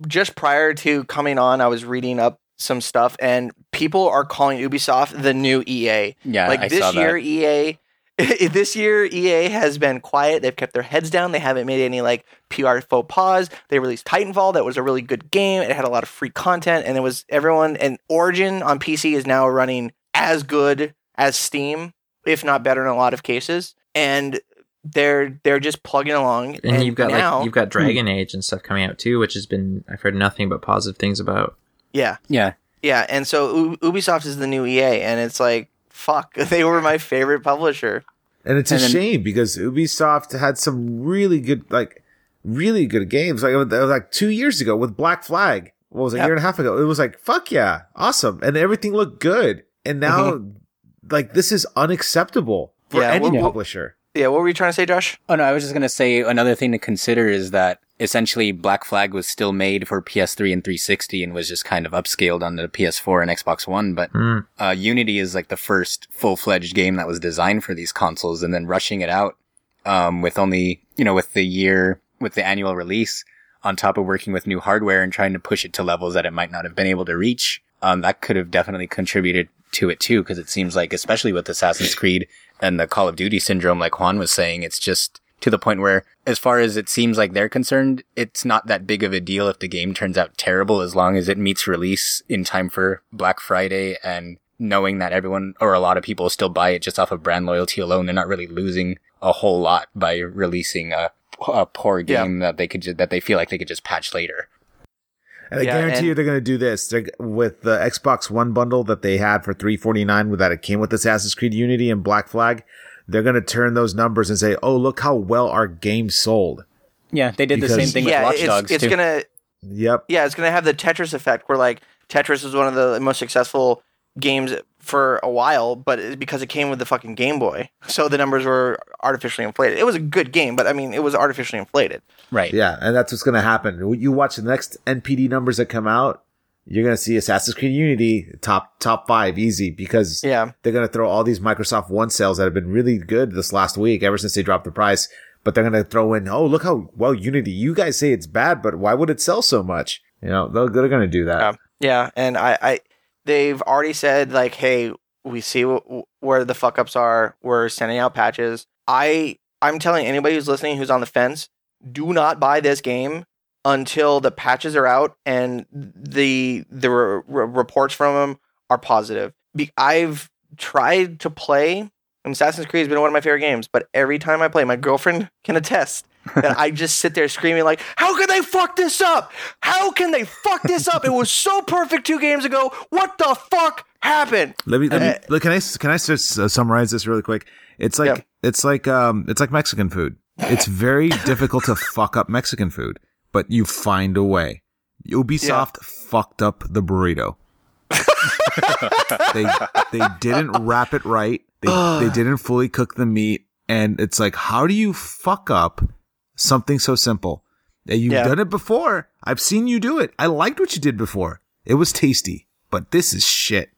just prior to coming on, I was reading up some stuff, and people are calling Ubisoft the new EA. Yeah, like I this year, EA. this year, EA has been quiet. They've kept their heads down. They haven't made any like PR faux pas. They released Titanfall. That was a really good game. It had a lot of free content, and it was everyone. And Origin on PC is now running as good as Steam, if not better in a lot of cases. And they're they're just plugging along. And, you've got now, like you've got hmm. Dragon Age and stuff coming out too, which has been I've heard nothing but positive things about. Yeah, Yeah. Yeah, and so U- Ubisoft is the new EA, and it's like, fuck, they were my favorite publisher. And it's a then- shame because Ubisoft had some really good, like, really good games. Like, it was like two years ago with Black Flag. What was it, a year and a half ago? It was like, fuck yeah, awesome. And everything looked good. And now, Mm-hmm. like, this is unacceptable for Yeah, any well- publisher. Yeah, what were you trying to say, Josh? Oh no, I was just gonna say another thing to consider is that essentially Black Flag was still made for PS3 and 360 and was just kind of upscaled on the PS4 and Xbox One, but Hmm. uh, Unity is like the first full-fledged game that was designed for these consoles, and then rushing it out um, with only you know with the year with the annual release on top of working with new hardware and trying to push it to levels that it might not have been able to reach. Um, that could have definitely contributed to it too, because it seems like, especially with Assassin's Creed and the Call of Duty syndrome, like Juan was saying, it's just to the point where, as far as it seems like they're concerned, it's not that big of a deal if the game turns out terrible as long as it meets release in time for Black Friday and knowing that everyone or a lot of people still buy it just off of brand loyalty alone. They're not really losing a whole lot by releasing a, a poor Yeah. game that they could ju- that they feel like they could just patch later. And I Yeah, guarantee and- you they're going to do this they're, with the Xbox One bundle that they had for 349 with that it came with Assassin's Creed Unity and Black Flag. They're going to turn those numbers and say, oh, look how well our game sold. Yeah, they did the same thing yeah, with Watch it's, Dogs it's too. gonna Yep. yeah, it's gonna have the Tetris effect, where like Tetris was one of the most successful games for a while, but it's because it came with the fucking Game Boy, so the numbers were artificially inflated. It was a good game, but I mean, it was artificially inflated. right. Yeah, and that's what's going to happen. You watch the next NPD numbers that come out, you're going to see Assassin's Creed Unity top top five easy because Yeah, they're going to throw all these Microsoft One sales that have been really good this last week ever since they dropped the price. But they're going to throw in, oh, look how well Unity. You guys say it's bad, but why would it sell so much? You know, they're, they're going to do that. Yeah. yeah, and I, I, they've already said like, hey, we see wh- where the fuck ups are. We're sending out patches. I, I'm telling anybody who's listening who's on the fence, do not buy this game until the patches are out and the the re- re- reports from them are positive. Be- I've tried to play. and Assassin's Creed has been one of my favorite games, but every time I play, my girlfriend can attest that I just sit there screaming like, "How can they fuck this up? How can they fuck this up? It was so perfect two games ago. What the fuck happened?" Let me, let me Uh, look, can I can I just uh, summarize this really quick? It's like Yeah. it's like um it's like Mexican food. It's very difficult to fuck up Mexican food, but you find a way. Ubisoft fucked up the burrito. they they didn't wrap it right. They they didn't fully cook the meat, and it's like, how do you fuck up something so simple? And You've Yeah. done it before. I've seen you do it. I liked what you did before. It was tasty, but this is shit.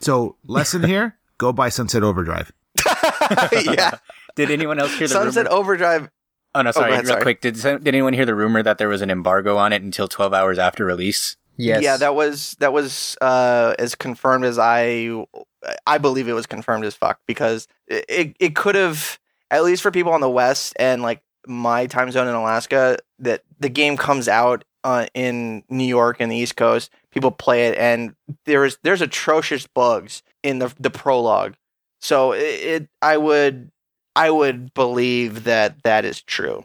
So lesson here: go buy Sunset Overdrive. yeah, Did anyone else hear the Sunset rumor? Overdrive. Oh no, sorry, ahead, real sorry. quick. Did did anyone hear the rumor that there was an embargo on it until 12 hours after release? Yes. Yeah, that was that was uh, as confirmed as I I believe it was confirmed as fuck because it it, it could have at least for people on the west and like my time zone in Alaska that the game comes out uh, in New York and the East Coast. People play it and there's there's atrocious bugs in the the prologue. So it, it I would I would believe that that is true.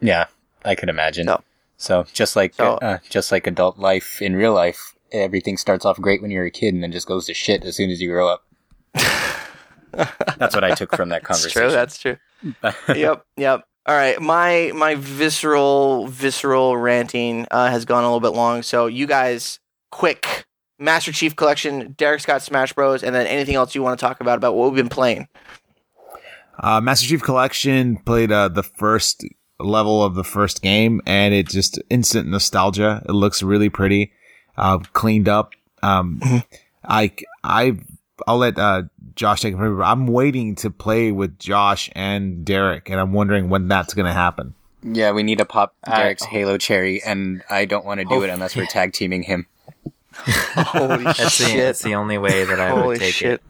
Yeah, I could imagine. No. So just like So- uh, just like adult life in real life, everything starts off great when you're a kid and then just goes to shit as soon as you grow up. That's what I took from that That's conversation. true. That's true. yep, yep. All right, my my visceral visceral ranting uh, has gone a little bit long, so you guys, quick Master Chief Collection, Derek Scott Smash Bros, and then anything else you want to talk about about what we've been playing. Uh, Master Chief Collection played uh, the first level of the first game, and it just instant nostalgia. It looks really pretty, uh, cleaned up. Um, I I I'll let uh, Josh take it from here. I'm waiting to play with Josh and Derek, and I'm wondering when that's going to happen. Yeah, we need to pop I- Derek's Halo cherry, and I don't want to do it unless we're tag teaming him. Holy That's the, shit! that's the only way that I Holy would take shit! it.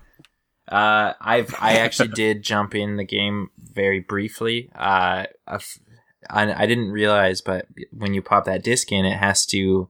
Uh, I've I actually did jump in the game very briefly. Uh, I've- I, I didn't realize, but when you pop that disc in, it has to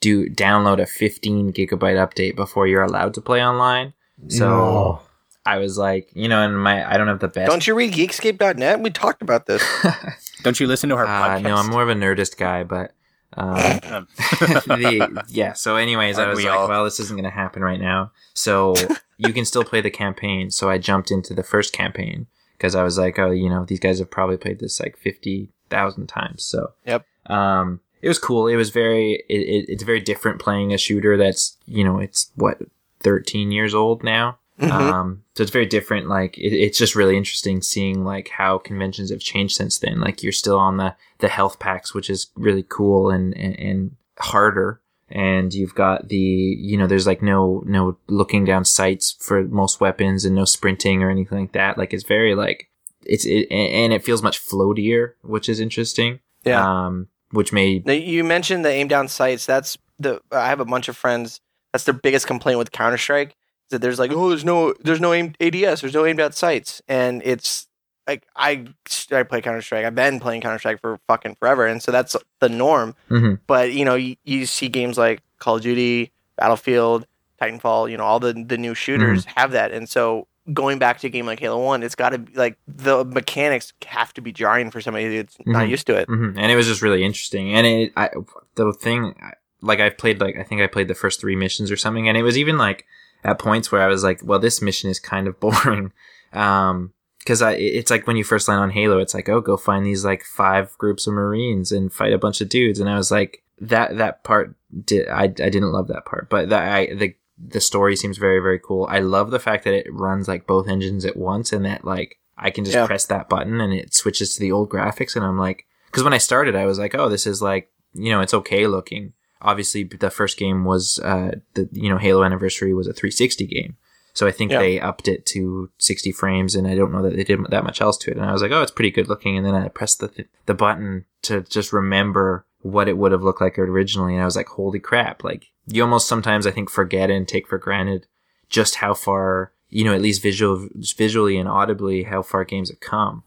do download a 15 gigabyte update before you're allowed to play online. So I was like, you know, and my I don't have the best. Don't you read Geekscape.net? We talked about this. Don't you listen to our Uh, podcast? no, I'm more of a nerdist guy, but um, the, yeah. So, anyways, I Aren't was we like, all? well, this isn't going to happen right now. So you can still play the campaign. So I jumped into the first campaign because I was like, oh, you know, these guys have probably played this like fifty thousand times. So Yep. Um, it was cool. It was very. It, it, it's very different playing a shooter that's you know it's what thirteen years old now. Mhm. Um, so it's very different. Like it, it's just really interesting seeing like how conventions have changed since then. Like you're still on the the health packs, which is really cool and and, and harder. And you've got the you know there's like no no looking down sights for most weapons and no sprinting or anything like that. Like it's very like it's it and it feels much floatier, which is interesting. Yeah. Um, which may you mentioned the aim down sights. That's the I have a bunch of friends. That's their biggest complaint with Counter Strike. That there's like, oh, there's no, there's no aim ADS. There's no aimed out sights, and it's like I I play Counter Strike. I've been playing Counter Strike for fucking forever, and so that's the norm. Mhm. But you know, you, you see games like Call of Duty, Battlefield, Titanfall. You know, all the the new shooters have that, and so going back to a game like Halo One, it's got to be like the mechanics have to be jarring for somebody that's not Mhm. used to it. hmm And it was just really interesting. And it, I, the thing, like I've played, like I think I played the first three missions or something, and it was even like at points where I was like, well, this mission is kind of boring. Um, because I, it's like when you first land on Halo, it's like, oh, go find these like five groups of Marines and fight a bunch of dudes, and I was like, that that part did I, I didn't love that part, but that I the the story seems very very cool. I love the fact that it runs like both engines at once, and that like I can just Yeah. press that button and it switches to the old graphics, and I'm like, because when I started, I was like, oh, this is like you know, it's okay looking. Obviously, the first game was uh the you know Halo Anniversary was a 360 game. So I think Yeah. they upped it to 60 frames, and I don't know that they did that much else to it. And I was like, oh, it's pretty good looking. And then I pressed the the button to just remember what it would have looked like originally, and I was like, holy crap! Like you almost sometimes I think forget and take for granted just how far you know at least visual visually and audibly how far games have come.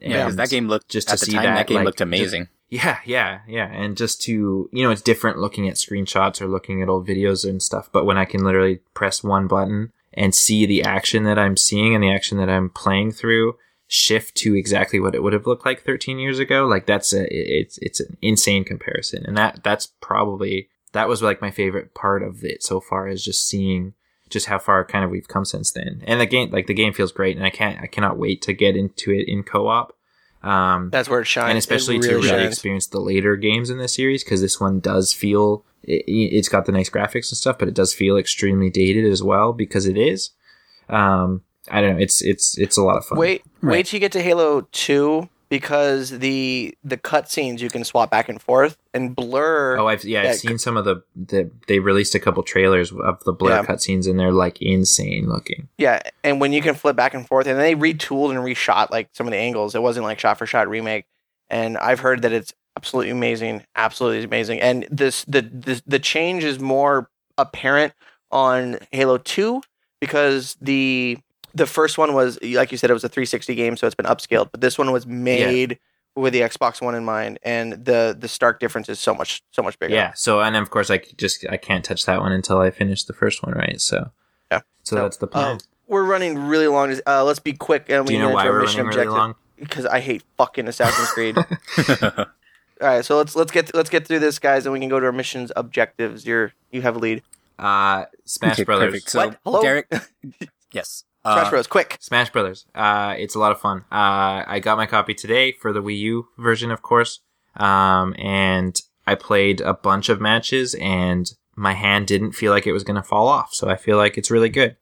yeah, because that game looked just at to the see time that, that, game like, looked just- amazing. Yeah, yeah, yeah. And just to, you know, it's different looking at screenshots or looking at old videos and stuff. But when I can literally press one button and see the action that I'm seeing and the action that I'm playing through shift to exactly what it would have looked like 13 years ago, like that's a, it's, it's an insane comparison. And that, that's probably, that was like my favorite part of it so far is just seeing just how far kind of we've come since then. And the game, like the game feels great and I can't, I cannot wait to get into it in co-op. Um, That's where it shines. and especially It to really shines. experience the later games in this series because this one does feel it, it's got the nice graphics and stuff but it does feel extremely dated as well because it is um i don't know it's it's it's a lot of fun Wait, Right. wait till you get to Halo Two because the the cutscenes you can swap back and forth and blur. oh i've yeah i've seen some of the the they released a couple trailers of the blur Yeah. cutscenes and they're like insane looking yeah, and when you can flip back and forth, and they retooled and reshot like some of the angles. It wasn't like shot for shot remake. And I've heard that it's absolutely amazing, absolutely amazing. And this the the the change is more apparent on Halo Two because the the first one was like you said it was a 360 game, so it's been upscaled. But this one was made with the Xbox One in mind, and the the stark difference is so much so much bigger. yeah so and of course i just i can't touch that one until i finish the first one right so Yeah. so, So, that's the plan Um, we're running really long. Uh, let's be quick. And do we you know get why we're mission running really objective long because I hate fucking Assassin's Creed. All right, so let's let's get let's get through this, guys, and we can go to our missions objectives. You're you have a lead. uh smash Okay, brothers perfect. So, What? Hello? Derek, yes. Smash Uh, Bros. Quick. Smash Brothers. Uh, it's a lot of fun. Uh, I got my copy today for the Wii U version, of course. Um, and I played a bunch of matches and my hand didn't feel like it was going to fall off. So I feel like it's really good.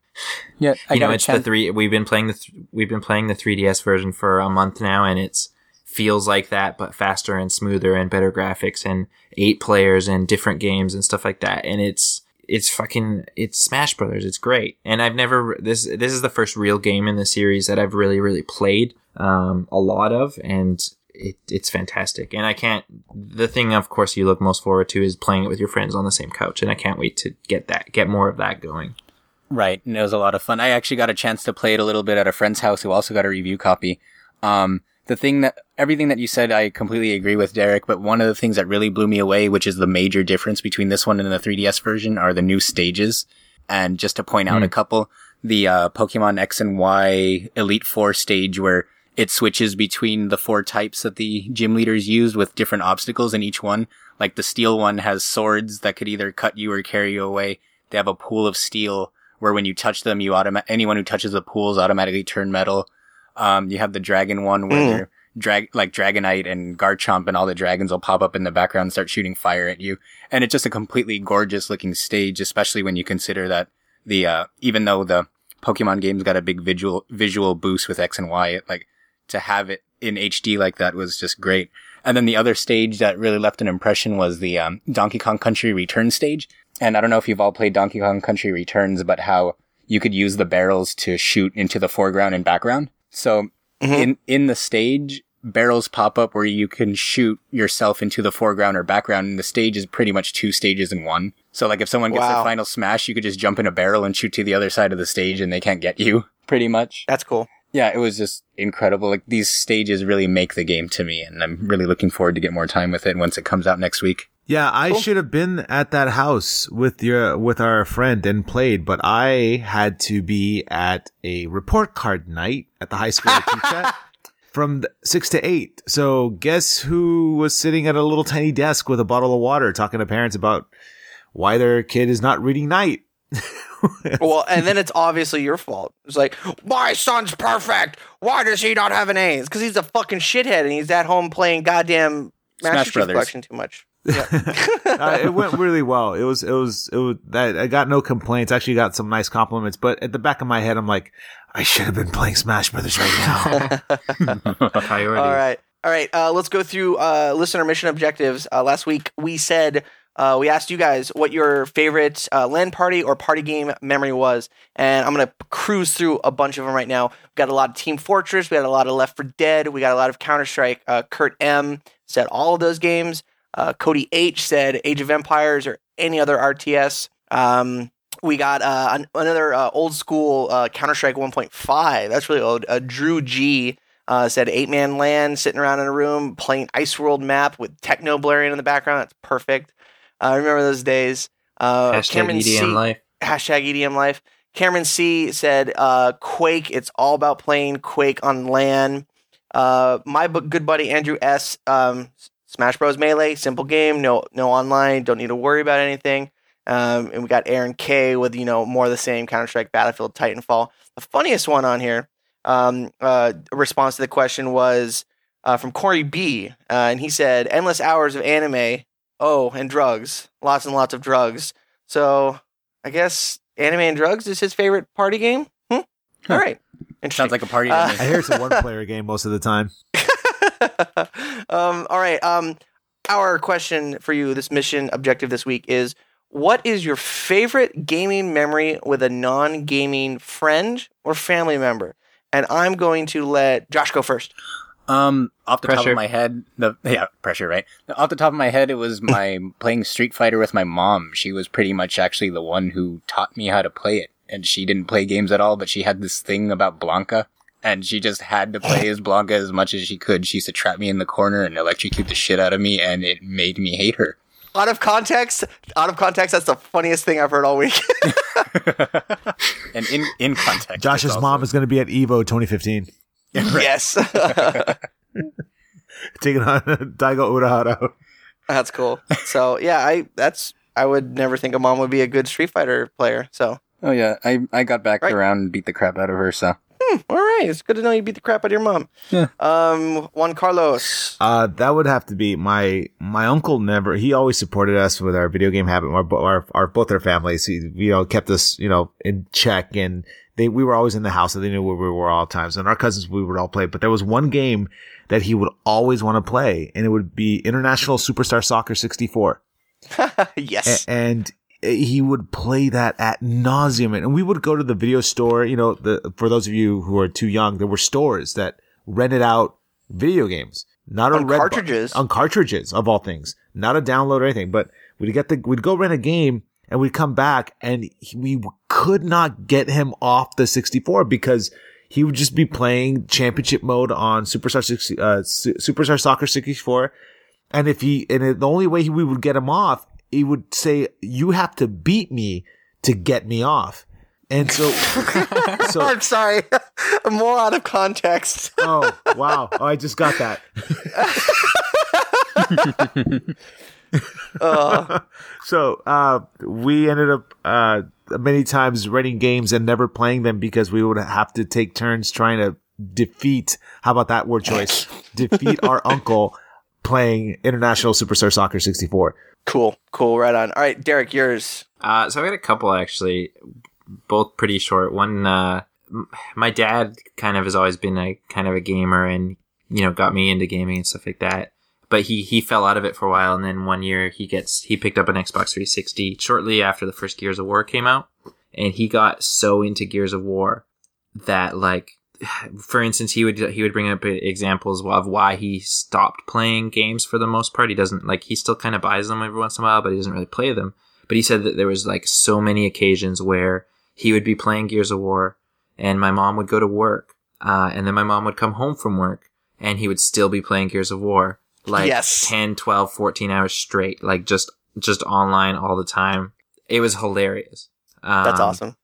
Yeah, I you know, a it's the three, we've been playing the, th- we've been playing the 3DS version for a month now and it's feels like that, but faster and smoother and better graphics and eight players and different games and stuff like that. And it's, it's fucking it's Smash Brothers. It's great, and I've never this this is the first real game in the series that I've really really played um, a lot of, and it it's fantastic. And I can't. The thing, of course, you look most forward to is playing it with your friends on the same couch, and I can't wait to get that get more of that going. Right, and it was a lot of fun. I actually got a chance to play it a little bit at a friend's house who also got a review copy. Um, the thing that everything that you said, I completely agree with Derek. But one of the things that really blew me away, which is the major difference between this one and the 3DS version, are the new stages. And just to point out a couple, the uh, Pokemon X and Y Elite Four stage where it switches between the four types that the gym leaders used with different obstacles in each one. Like the steel one has swords that could either cut you or carry you away. They have a pool of steel where when you touch them, you automa- anyone who touches the pools automatically turn metal. Um, you have the dragon one where Mm. drag, like Dragonite and Garchomp and all the dragons will pop up in the background and start shooting fire at you. And it's just a completely gorgeous looking stage, especially when you consider that the, uh, even though the Pokemon game's got a big visual, visual boost with X and Y, it, like, to have it in HD like that was just great. And then the other stage that really left an impression was the, um, Donkey Kong Country Return stage. And I don't know if you've all played Donkey Kong Country Returns, but how you could use the barrels to shoot into the foreground and background. So Mhm. in, in the stage, barrels pop up where you can shoot yourself into the foreground or background. And the stage is pretty much two stages in one. So like if someone gets Wow. their final smash, you could just jump in a barrel and shoot to the other side of the stage and they can't get you pretty much. That's cool. Yeah, it was just incredible. Like these stages really make the game to me and I'm really looking forward to get more time with it once it comes out next week. Yeah, I Cool. should have been at that house with your with our friend and played, but I had to be at a report card night at the high school I teach at from th- six to eight. So guess who was sitting at a little tiny desk with a bottle of water, talking to parents about why their kid is not reading night. Well, and then it's obviously your fault. It's like, my son's perfect. Why does he not have an A? It's because he's a fucking shithead and he's at home playing goddamn Smash Master Chief Brothers. Collection too much. uh, it went really well. It was, it was, it was, I, I got no complaints. Actually got some nice compliments, but at the back of my head, I'm like, I should have been playing Smash Brothers right now. Priority. All right. All right. Uh, let's go through uh, listener mission objectives. Uh, last week, we said, uh, we asked you guys what your favorite uh, LAN party or party game memory was. And I'm going to cruise through a bunch of them right now. We got a lot of Team Fortress. We got a lot of Left 4 Dead. We got a lot of Counter Strike. Uh, Kurt M said all of those games. Uh, Cody H said Age of Empires or any other RTS. Um, we got uh, an- another uh, old school uh, Counter Strike 1.5. That's really old. Uh, Drew G uh, said eight man land, sitting around in a room playing Ice World map with techno blaring in the background. That's perfect. I remember those days. Uh, Hashtag Cameron EDM C, life. hashtag EDM life. Cameron C said uh, Quake. It's all about playing Quake on LAN. Uh, my good buddy Andrew S. Um, Smash Bros. Melee, simple game, no no online, don't need to worry about anything. Um, and we got Aaron K with you know more of the same Counter Strike, Battlefield, Titanfall. The funniest one on here, um, uh, response to the question was uh, from Corey B, uh, and he said endless hours of anime. Oh, and drugs, lots and lots of drugs. So I guess anime and drugs is his favorite party game. Hmm? All right, interesting. Sounds like a party Uh. I hear it's a one player game most of the time. um, all right. Um, our question for you, this mission objective this week is: What is your favorite gaming memory with a non-gaming friend or family member? And I'm going to let Josh go first. Um, off the top of my head, the yeah pressure, right? Off the top of my head, it was my playing Street Fighter with my mom. She was pretty much actually the one who taught me how to play it, and she didn't play games at all, but she had this thing about Blanka, and she just had to play as Blanka as much as she could. She used to trap me in the corner and electrocute the shit out of me, and it made me hate her. Out of context, out of context, that's the funniest thing I've heard all week. And in in context, Josh's it's mom is going to be at Evo 2015, yes, taking on Daigo Umehara. that's cool. So yeah, I that's I would never think a mom would be a good Street Fighter player. So Oh yeah, I I got back Right. around and beat the crap out of her. So Hmm, all right, it's good to know you beat the crap out of your mom. Yeah. Um, Juan Carlos. Uh, that would have to be my my uncle. Never he always supported us with our video game habit. Our our, our both our families, he, you know, kept us you know in check, and they we were always in the house, so they knew where we were all times. And our cousins, we would all play. But there was one game that he would always want to play, and it would be International Superstar Soccer sixty four. yes. A- and he would play that at nauseum. And we would go to the video store. You know, the for those of you who are too young, there were stores that rented out video games, not On a cartridges. on cartridges of all things, not a download or anything. But we'd get the we'd go rent a game. And we'd come back and he- we could not get him off the 64 because he would just be playing championship mode on Superstar 60, uh, Su- Superstar Soccer 64. And if he, and it- the only way he, we would get him off, he would say, you have to beat me to get me off. And so, so, I'm sorry. More out of context. oh, wow. Oh, I just got that. Uh, So, uh, we ended up, uh, many times renting games and never playing them because we would have to take turns trying to defeat, how about that word choice? defeat our uncle playing International Superstar Soccer 64. Cool. Cool. Right on. All right, Derek, yours. Uh, so I got a couple actually, both pretty short. One, uh, my dad kind of has always been a kind of a gamer and, you know, got me into gaming and stuff like that. But he, he fell out of it for a while and then one year he gets, he picked up an Xbox 360 shortly after the first Gears of War came out. And he got so into Gears of War that like, for instance, he would he would bring up examples of why he stopped playing games for the most part. He doesn't like he still kind of buys them every once in a while, but he doesn't really play them. But he said that there was like so many occasions where he would be playing Gears of War, and my mom would go to work, uh, and then my mom would come home from work, and he would still be playing Gears of War, like Yes. 10, 12, 14 hours straight, like just just online all the time. It was hilarious. Um, That's awesome.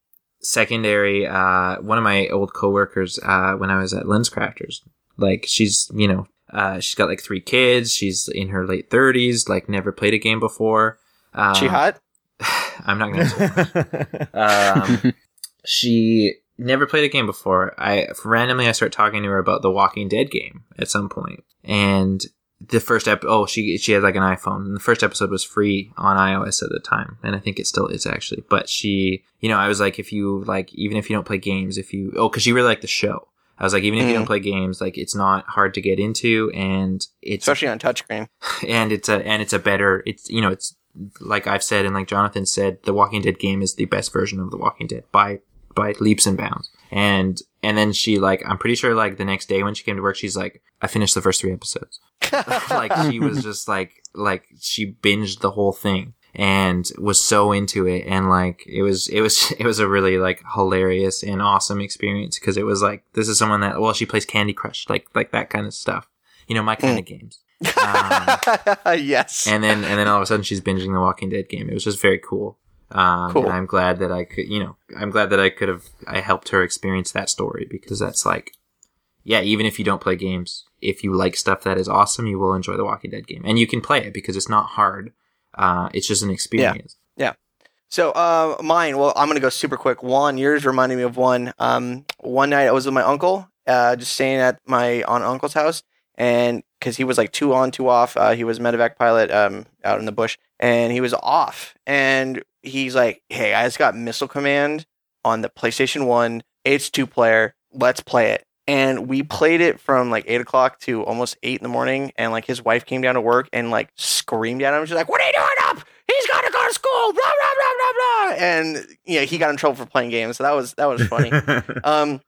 Secondary uh one of my old coworkers uh when i was at LensCrafters like she's you know uh she's got like three kids. She's in her late 30s like never played a game before. Um, she hot? i'm not gonna um she never played a game before. I randomly i start talking to her about the walking dead game at some point. And the first ep oh she she had like an iphone and the first episode was free on ios at the time and i think it still is actually but she you know i was like if you like even if you don't play games if you oh because she really liked the show i was like even if you Mhm. don't play games like it's not hard to get into and it's Especially on touchscreen. and it's a and it's a better it's you know it's like I've said and like Jonathan said the Walking Dead game is the best version of the Walking Dead by by leaps and bounds and and then she like I'm pretty sure like the next day when she came to work she's like I finished the first three episodes like she was just like like she binged the whole thing and was so into it and like it was it was it was a really like hilarious and awesome experience because it was like this is someone that well she plays Candy Crush like like that kind of stuff you know my kind of games um, yes. and then and then all of a sudden she's binging the Walking Dead game. It was just very cool. Um, Cool. And I'm glad that I could, you know, I'm glad that I could have I helped her experience that story because that's like, yeah, even if you don't play games, if you like stuff that is awesome, you will enjoy the Walking Dead game, and you can play it because it's not hard. Uh, it's just an experience. Yeah. So, uh, mine. Well, I'm gonna go super quick. One, yours reminded me of one. Um, one night I was with my uncle, uh, just staying at my aunt uncle's house, and because he was like two on, two off. Uh, he was a medevac pilot, um, out in the bush, and he was off, and he's like, "Hey, I just got Missile Command on the PlayStation One. It's two player. Let's play it." And we played it from like eight o'clock to almost eight in the morning. And like his wife came down to work and like screamed at him. She's like, "What are you doing up? He's got to go to school!" Blah blah blah blah blah. And yeah, he got in trouble for playing games. So that was that was funny. um,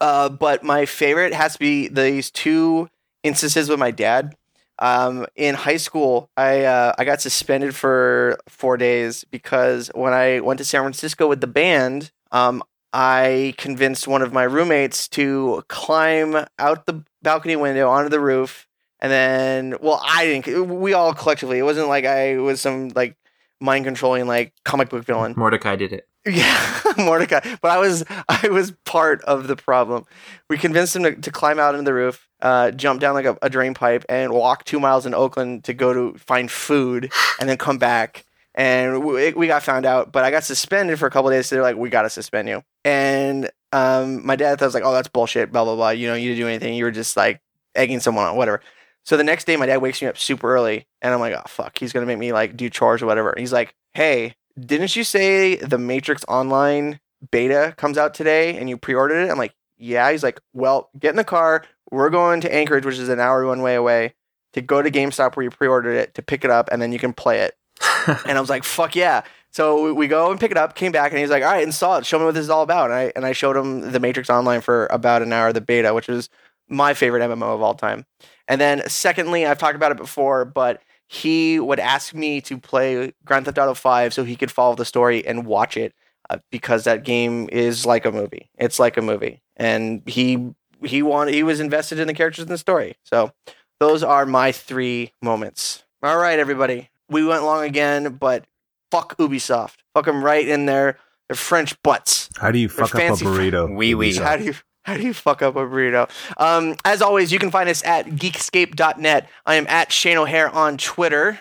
uh, but my favorite has to be these two instances with my dad. Um, in high school, I uh, I got suspended for four days because when I went to San Francisco with the band, um, I convinced one of my roommates to climb out the balcony window onto the roof, and then, well, I didn't. We all collectively. It wasn't like I was some like mind controlling like comic book villain. Mordecai did it. Yeah, Mordecai. But I was I was part of the problem. We convinced him to, to climb out into the roof, uh, jump down like a, a drain pipe, and walk two miles in Oakland to go to find food, and then come back. and we, we got found out. But I got suspended for a couple days. So they're like, we got to suspend you. And um, my dad i was like, oh, that's bullshit. Blah blah blah. You know, you didn't do anything. You were just like egging someone on, whatever. So the next day, my dad wakes me up super early, and I'm like, oh fuck, he's gonna make me like do chores or whatever. And he's like, hey, didn't you say the Matrix Online beta comes out today and you pre-ordered it? I'm like, yeah. He's like, well, get in the car. We're going to Anchorage, which is an hour one way away, to go to GameStop where you pre-ordered it to pick it up, and then you can play it. and I was like, fuck yeah. So we- go and pick it up, came back, and he's like, all right, install it. Show me what this is all about. And I, and I showed him the Matrix Online for about an hour, the beta, which is my favorite MMO of all time. And then secondly, I've talked about it before, but he would ask me to play Grand Theft Auto 5 so he could follow the story and watch it uh, because that game is like a movie. It's like a movie. And he he wanted he was invested in the characters in the story. So those are my three moments. All right, everybody. We went long again, but fuck Ubisoft. Fuck them right in their their French butts. How do you fuck up a burrito? Wee wee. How do you how do you fuck up a burrito? Um, as always, you can find us at geekscape.net. I am at Shane O'Hare on Twitter.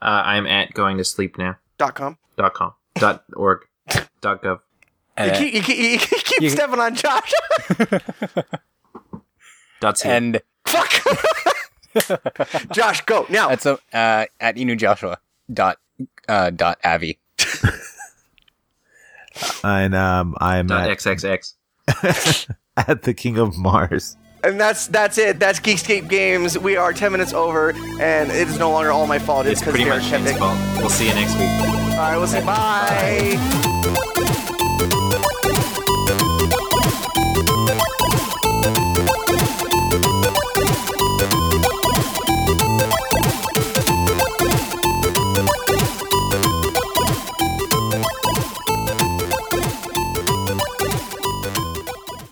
Uh, I'm at going to sleep now. Dot com. dot com dot org dot gov. You keep, you keep, you keep you- stepping on Josh. Dot ca. and Fuck. Josh, go now. that's a, uh, at Inu Joshua dot uh, dot avi. and um, I'm dot at, xxx. at the King of Mars. and that's that's it. That's Geekscape Games. We are ten minutes over, and it is no longer all my fault. It's It's because pretty Derek much kept Shane's fault. We'll see you next week. All right, we'll see say bye.